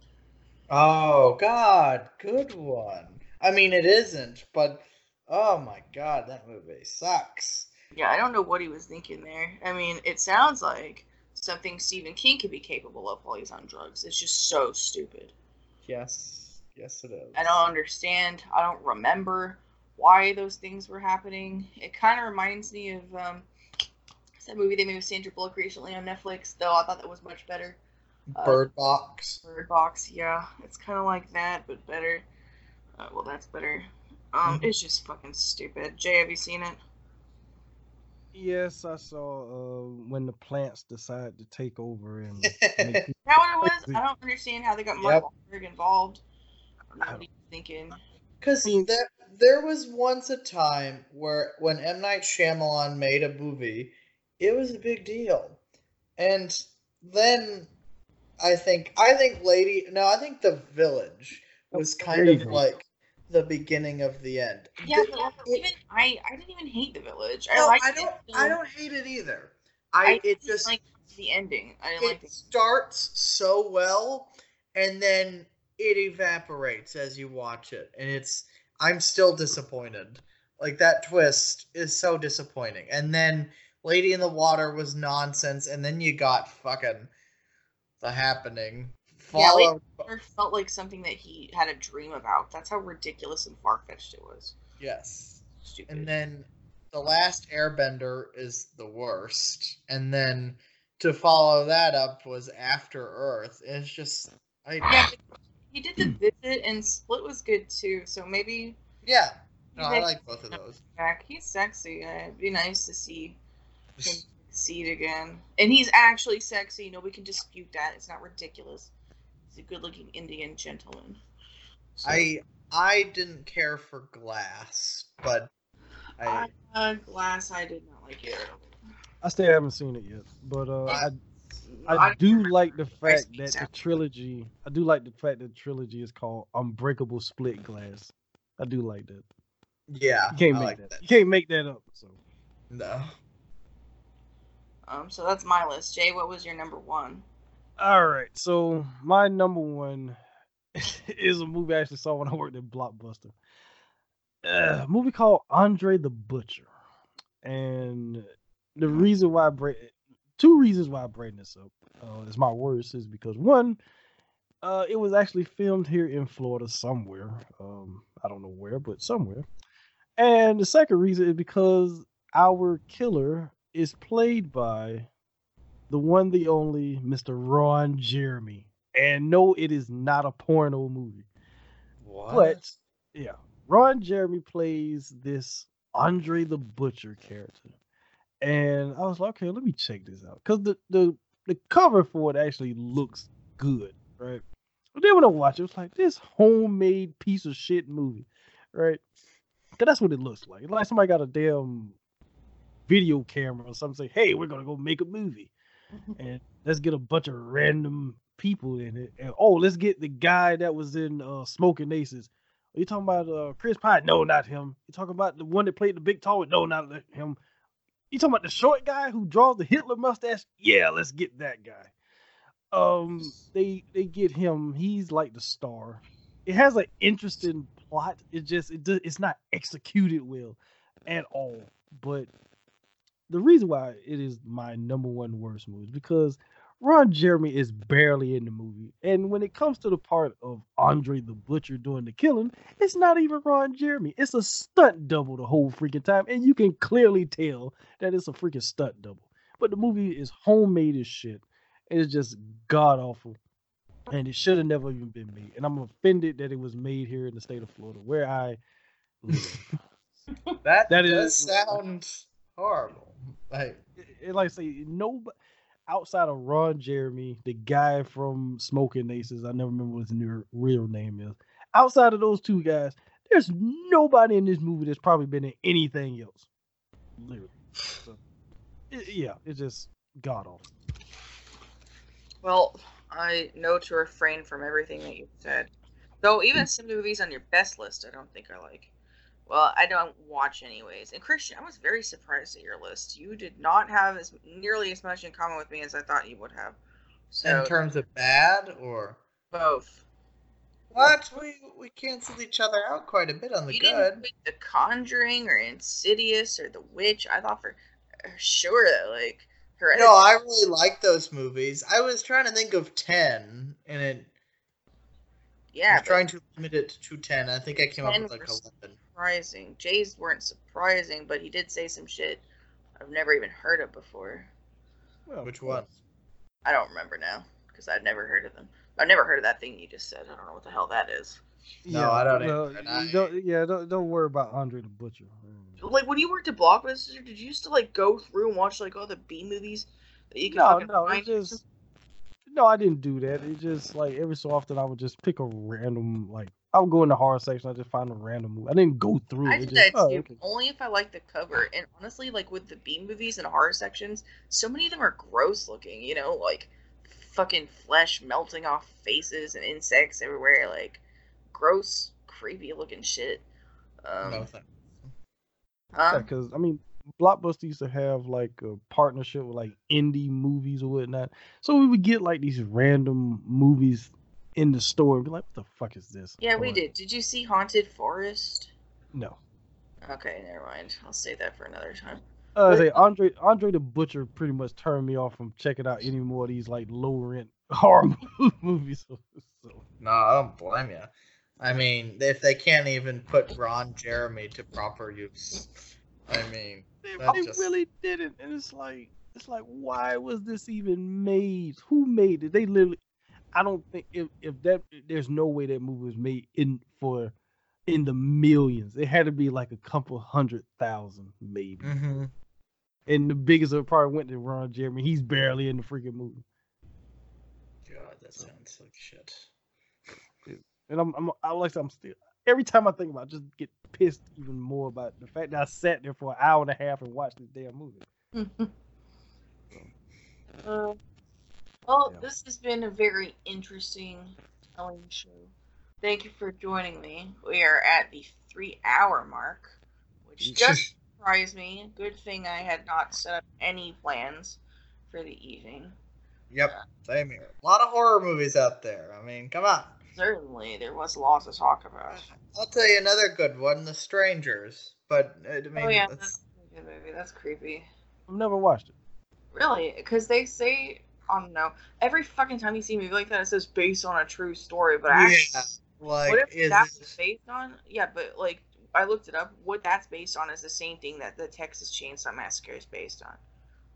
Oh God, good one. I mean, it isn't, but oh my God, that movie sucks. Yeah, I don't know what he was thinking there. I mean, it sounds like something Stephen King could be capable of while he's on drugs. It's just so stupid. Yes, yes, it is. I don't understand. I don't remember why those things were happening. It kind of reminds me of um, that movie they made with Sandra Bullock recently on Netflix, though I thought that was much better. Uh, Bird Box. Bird Box, yeah, it's kind of like that, but better. Uh, well, that's better. Um, Mhm. it's just fucking stupid. Jay, have you seen it? Yes, I saw uh, when the plants decide to take over and <laughs> make <laughs> that what it was? I don't understand how they got Mark Yep. Wahlberg involved. I don't know what he's thinking. Because there, there was once a time where when M. Night Shyamalan made a movie, it was a big deal. And then I think I think Lady no, I think The Village was kind of like the beginning of the end. Yeah, The- but it- even I, I didn't even hate the village. I no, liked I don't so I don't hate it either. I I, it didn't just like the ending. I didn't it like it. starts so well and then it evaporates as you watch it and it's i'm still disappointed like that twist is so disappointing and then lady in the water was nonsense and then you got fucking the happening Yeah, Lady It felt like something that he had a dream about. That's how ridiculous and far fetched it was. yes Stupid. and then the last airbender is the worst and then to follow that up was after earth it's just i yeah, he did the visit, and Split was good too. So maybe yeah no i Like- like both of those back. He's sexy. Uh, It'd be nice to see him succeed again. And he's actually sexy. Nobody can dispute that. It's not ridiculous. He's a good-looking Indian gentleman. So, I I didn't care for Glass, but I uh, Glass, I did not like it. I still haven't seen it yet, but uh, I I do like the fact that the trilogy. I do like the fact that the trilogy is called Unbreakable Split Glass. I do like that. yeah, You can't I make like that. that. You can't make that up. So No, Um, so that's my list. Jay, what was your number one? all right. So my number one <laughs> is a movie I actually saw when I worked at Blockbuster. Uh, a movie called Andre the Butcher, and the reason why I bring two reasons why I bring this up uh, is my worst is because one, uh, it was actually filmed here in Florida somewhere. Um, I don't know where, but somewhere. And the second reason is because our killer is played by the one, the only Mr. Ron Jeremy. And no, it is not a porno movie. what? But yeah, Ron Jeremy plays this Andre the Butcher character, and I was like, okay, let me check this out because the the the cover for it actually looks good, right? But then when I watch it, it's like this homemade piece of shit movie, right? Cause that's what it looks like. It's like somebody got a damn video camera or something. Say, hey, we're gonna go make a movie, <laughs> and let's get a bunch of random people in it. And oh, let's get the guy that was in uh, Smoking Aces. Are you talking about uh, Chris Pine? No, not him. You talking about the one that played the big tall? one? No, not him. You talking about the short guy who draws the Hitler mustache? Yeah, let's get that guy. Um, they they get him. He's like the star. It has an interesting plot. It just it does, it's not executed well at all. But the reason why it is my number one worst movie is because Ron Jeremy is barely in the movie. And when it comes to the part of Andre the Butcher doing the killing, it's not even Ron Jeremy. It's a stunt double the whole freaking time. And you can clearly tell that it's a freaking stunt double. But the movie is homemade as shit. It's just god awful. And it should have never even been made. And I'm offended that it was made here in the state of Florida, where I live. <laughs> that that does is- sound horrible. Like it, it- like I say, no, outside of Ron Jeremy, the guy from Smoking Aces, I never remember what his new, real name is. Outside of those two guys, there's nobody in this movie that's probably been in anything else. Literally. So, it- yeah, it's just god awful. Well, I know to refrain from everything that you said. Though even hmm. some movies on your best list, I don't think I like. Well, I don't watch anyways. And Christian, I was very surprised at your list. You did not have as nearly as much in common with me as I thought you would have. So in terms of bad or both. what? We we canceled each other out quite a bit on the you good. The Conjuring or Insidious or The Witch. I thought for uh, sure that like Hereditary. No, I really like those movies. I was trying to think of ten, and it Yeah. I was but trying to limit it to ten. I think I came up with like eleven. Surprising. Jay's weren't surprising, but he did say some shit I've never even heard of before. Well, Which one? I don't remember now because I've never heard of them. I've never heard of that thing you just said. I don't know what the hell that is. No, I don't well, either, I- don't- yeah, don't, don't worry about Andre the Butcher. Like when you worked at Blockbuster, did you used to like go through and watch like all the B movies that you could No, no, find? it's just no, I didn't do that. It just like every so often I would just pick a random like I would go in the horror section. I just find a random movie. I didn't go through. I did just, that oh, too. okay. Only if I like the cover. And honestly, like with the B movies and horror sections, so many of them are gross looking. You know, like fucking flesh melting off faces and insects everywhere. Like gross, creepy looking shit. Um, no thanks. huh? because I mean, Blockbuster used to have like a partnership with like indie movies or whatnot. So we would get like these random movies in the store and be like, "What the fuck is this?" Yeah, we Or, did. Did you see Haunted Forest? No. Okay, never mind. I'll save that for another time. Uh, I say Andre Andre the Butcher pretty much turned me off from checking out any more of these like low rent <laughs> horror <laughs> movies. So, so No, I don't blame you. I mean, if they can't even put Ron Jeremy to proper use, I mean, they, they just- really didn't, and it's like it's like why was this even made? Who made it? They literally. I don't think if if that there's no way that movie was made in for in the millions. It had to be like a couple hundred thousand maybe. mm-hmm. And the biggest of it probably went to Ron Jeremy. He's barely in the freaking movie. God, that sounds like shit. And I'm, I'm I like I said, I'm still every time I think about it, I just get pissed even more about the fact that I sat there for an hour and a half and watched this damn movie. <laughs> Uh, well, Yeah. this has been a very interesting telling show. Thank you for joining me. We are at the three hour mark, which <laughs> just surprised me. Good thing I had not set up any plans for the evening. Yep, same here. A lot of horror movies out there. I mean, come on. Certainly, there was a lot to talk about. I'll tell you another good one, The Strangers. But uh, I mean, oh yeah, that's- that's a good movie. That's creepy. I've never watched it. Really? Because they say, I don't know, every fucking time you see a movie like that, it says based on a true story. But Yeah, actually, like whatever is that it- was based on, yeah, but like I looked it up. What that's based on is the same thing that the Texas Chainsaw Massacre is based on,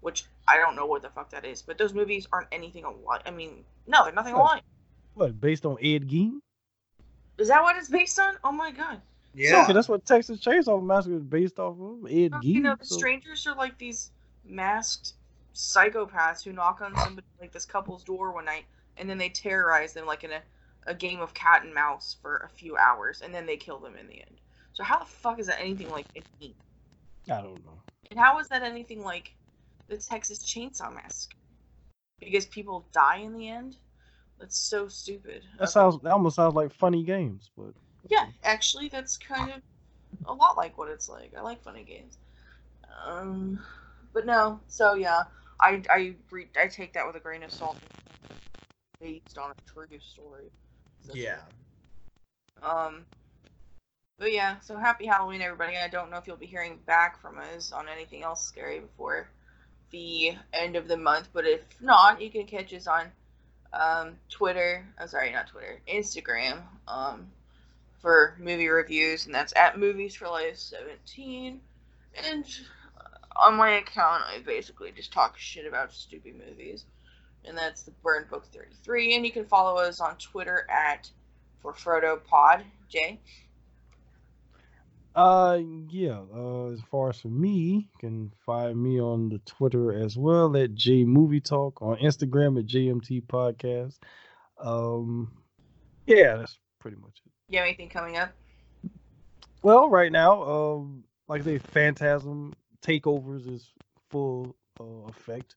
which I don't know what the fuck that is. But those movies aren't anything alike. I mean, no, they're nothing Right. alike. What based on Ed Gein? Is that what it's based on? Oh my god! yeah. Okay, that's what Texas Chainsaw Massacre is based off of. Ed Well, Gein. You know, the so- strangers are like these masked psychopaths who knock on somebody like this couple's door one night, and then they terrorize them like in a, a game of cat and mouse for a few hours, and then they kill them in the end. So how the fuck is that anything like Gein? I don't know. And how is that anything like the Texas Chainsaw Massacre? Because people die in the end. That's so stupid. That Okay. sounds. That almost sounds like funny games, but Yeah, actually, that's kind of a lot like what it's like. I like funny games. Um, but no. So yeah, I I re- I take that with a grain of salt. Based on a true story. Yeah. Um. But yeah, so happy Halloween, everybody. I don't know if you'll be hearing back from us on anything else scary before the end of the month, but if not, you can catch us on um, Twitter. I'm sorry, not Twitter, Instagram um, for movie reviews, and that's at Movies for Life 17. And on my account, I basically just talk shit about stupid movies, and that's the Burn Book 33. And you can follow us on Twitter at for Frodo Pod Jay. Uh, yeah. Uh, as far as for me, you can find me on the Twitter as well at J Movie Talk on Instagram at JMT Podcast. Um, yeah, that's pretty much it. You have anything coming up? Well, right now, um, like I say, Phantasm Takeovers is full uh, effect.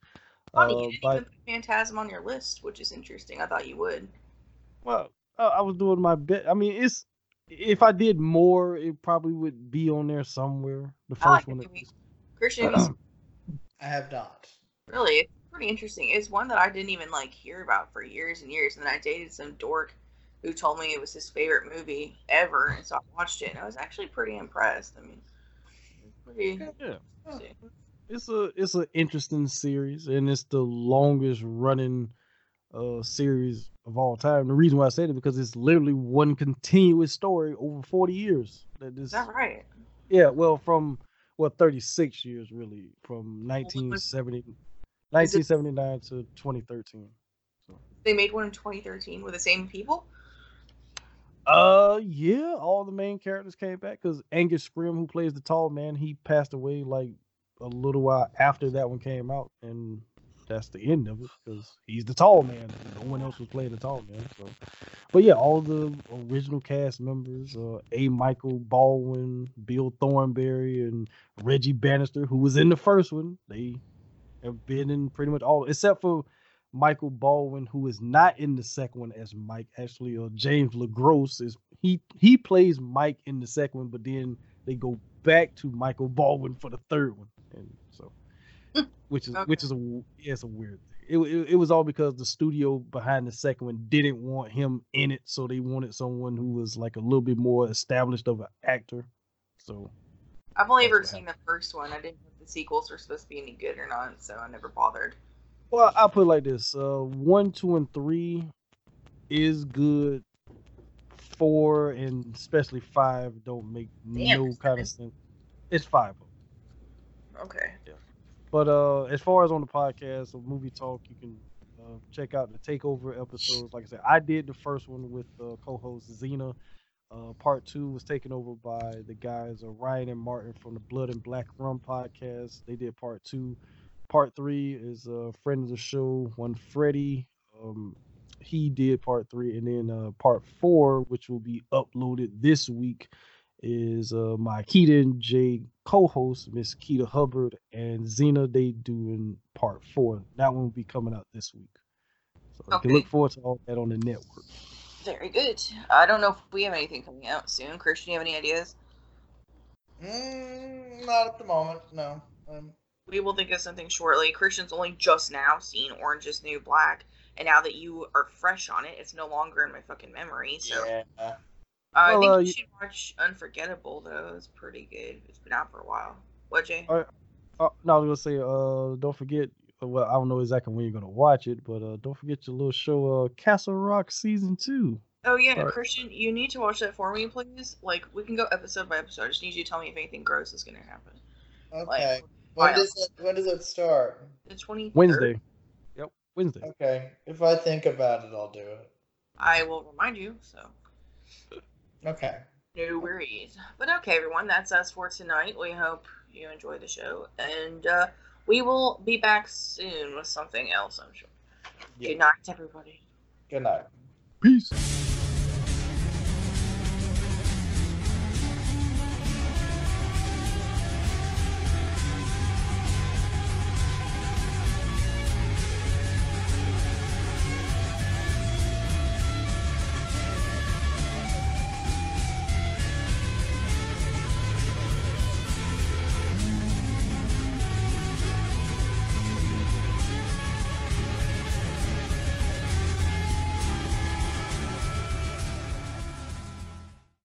Funny, Uh, you didn't but even put Phantasm on your list, which is interesting. I thought you would. well, uh, I was doing my bit. I mean, it's if I did more, it probably would be on there somewhere. The I like first one. at movie. Christian, have you seen I have not. Really, it's pretty interesting. It's one that I didn't even like hear about for years and years, and then I dated some dork who told me it was his favorite movie ever, and so I watched it, and I was actually pretty impressed. I mean, it's pretty. Yeah. it's a it's an interesting series and it's the longest running uh series of all time. The reason why I said it because it's literally one continuous story over 40 years. That is Is that right? Yeah, well from well 36 years really from 1970 1979 to 2013. So. They made one in 2013 with the same people. Uh yeah, all the main characters came back cuz Angus Scrimm who plays the tall man, he passed away like a little while after that one came out and that's the end of it because he's the tall man. No one else was playing the tall man. So, but yeah, all the original cast members: uh, A. Michael Baldwin, Bill Thornbury, and Reggie Bannister, who was in the first one. They have been in pretty much all, except for Michael Baldwin, who is not in the second one as Mike. Actually, or James LeGros is he he plays Mike in the second one, but then they go back to Michael Baldwin for the third one, and so mm, which is Okay. which is a yeah, it's a weird. It, it it was all because the studio behind the second one didn't want him in it, so they wanted someone who was like a little bit more established of an actor. So I've only ever seen the first one. I didn't know if the sequels were supposed to be any good or not, so I never bothered. Well, I'll put it like this: uh, one, two, and three is good. Four and especially five don't make Damn, no kind of sense. It's five. Okay. Yeah. But uh, as far as on the podcast or movie talk, you can uh, check out the takeover episodes. Like I said, I did the first one with uh, co-host Xena. Uh, part two was taken over by the guys uh, Ryan and Martin from the Blood and Black Rum podcast. They did part two. Part three is a friend of the show, one Freddie. Um, he did part three, and then uh, part four, which will be uploaded this week, is uh, my Keita and J co-host, Miss Keita Hubbard and Xena. They doing part four. That one will be coming out this week. So you can look forward to all that on the network. Very good. I don't know if we have anything coming out soon. Christian, you have any ideas? Mm, not at the moment. No. Um, We will think of something shortly. Christian's only just now seen Orange is New Black, and now that you are fresh on it, it's no longer in my fucking memory. So yeah. uh, I think uh, you y- should watch Unforgettable though. It's pretty good. It's been out for a while. What, Jay? Uh, Uh, no, I was gonna say, uh, don't forget. Well, I don't know exactly when you're gonna watch it, but uh, don't forget your little show, uh, Castle Rock season two. Oh yeah, Alright. Christian, you need to watch that for me, please. Like we can go episode by episode. I just need you to tell me if anything gross is gonna happen. Okay. Like, When does it When does it start? the twenty Wednesday. Yep, Wednesday. Okay. If I think about it, I'll do it. I will remind you. So Okay. no worries. But okay, everyone, that's us for tonight. We hope you enjoy the show, and uh, we will be back soon with something else. I'm sure. Yeah. Good night, everybody. Good night. Peace.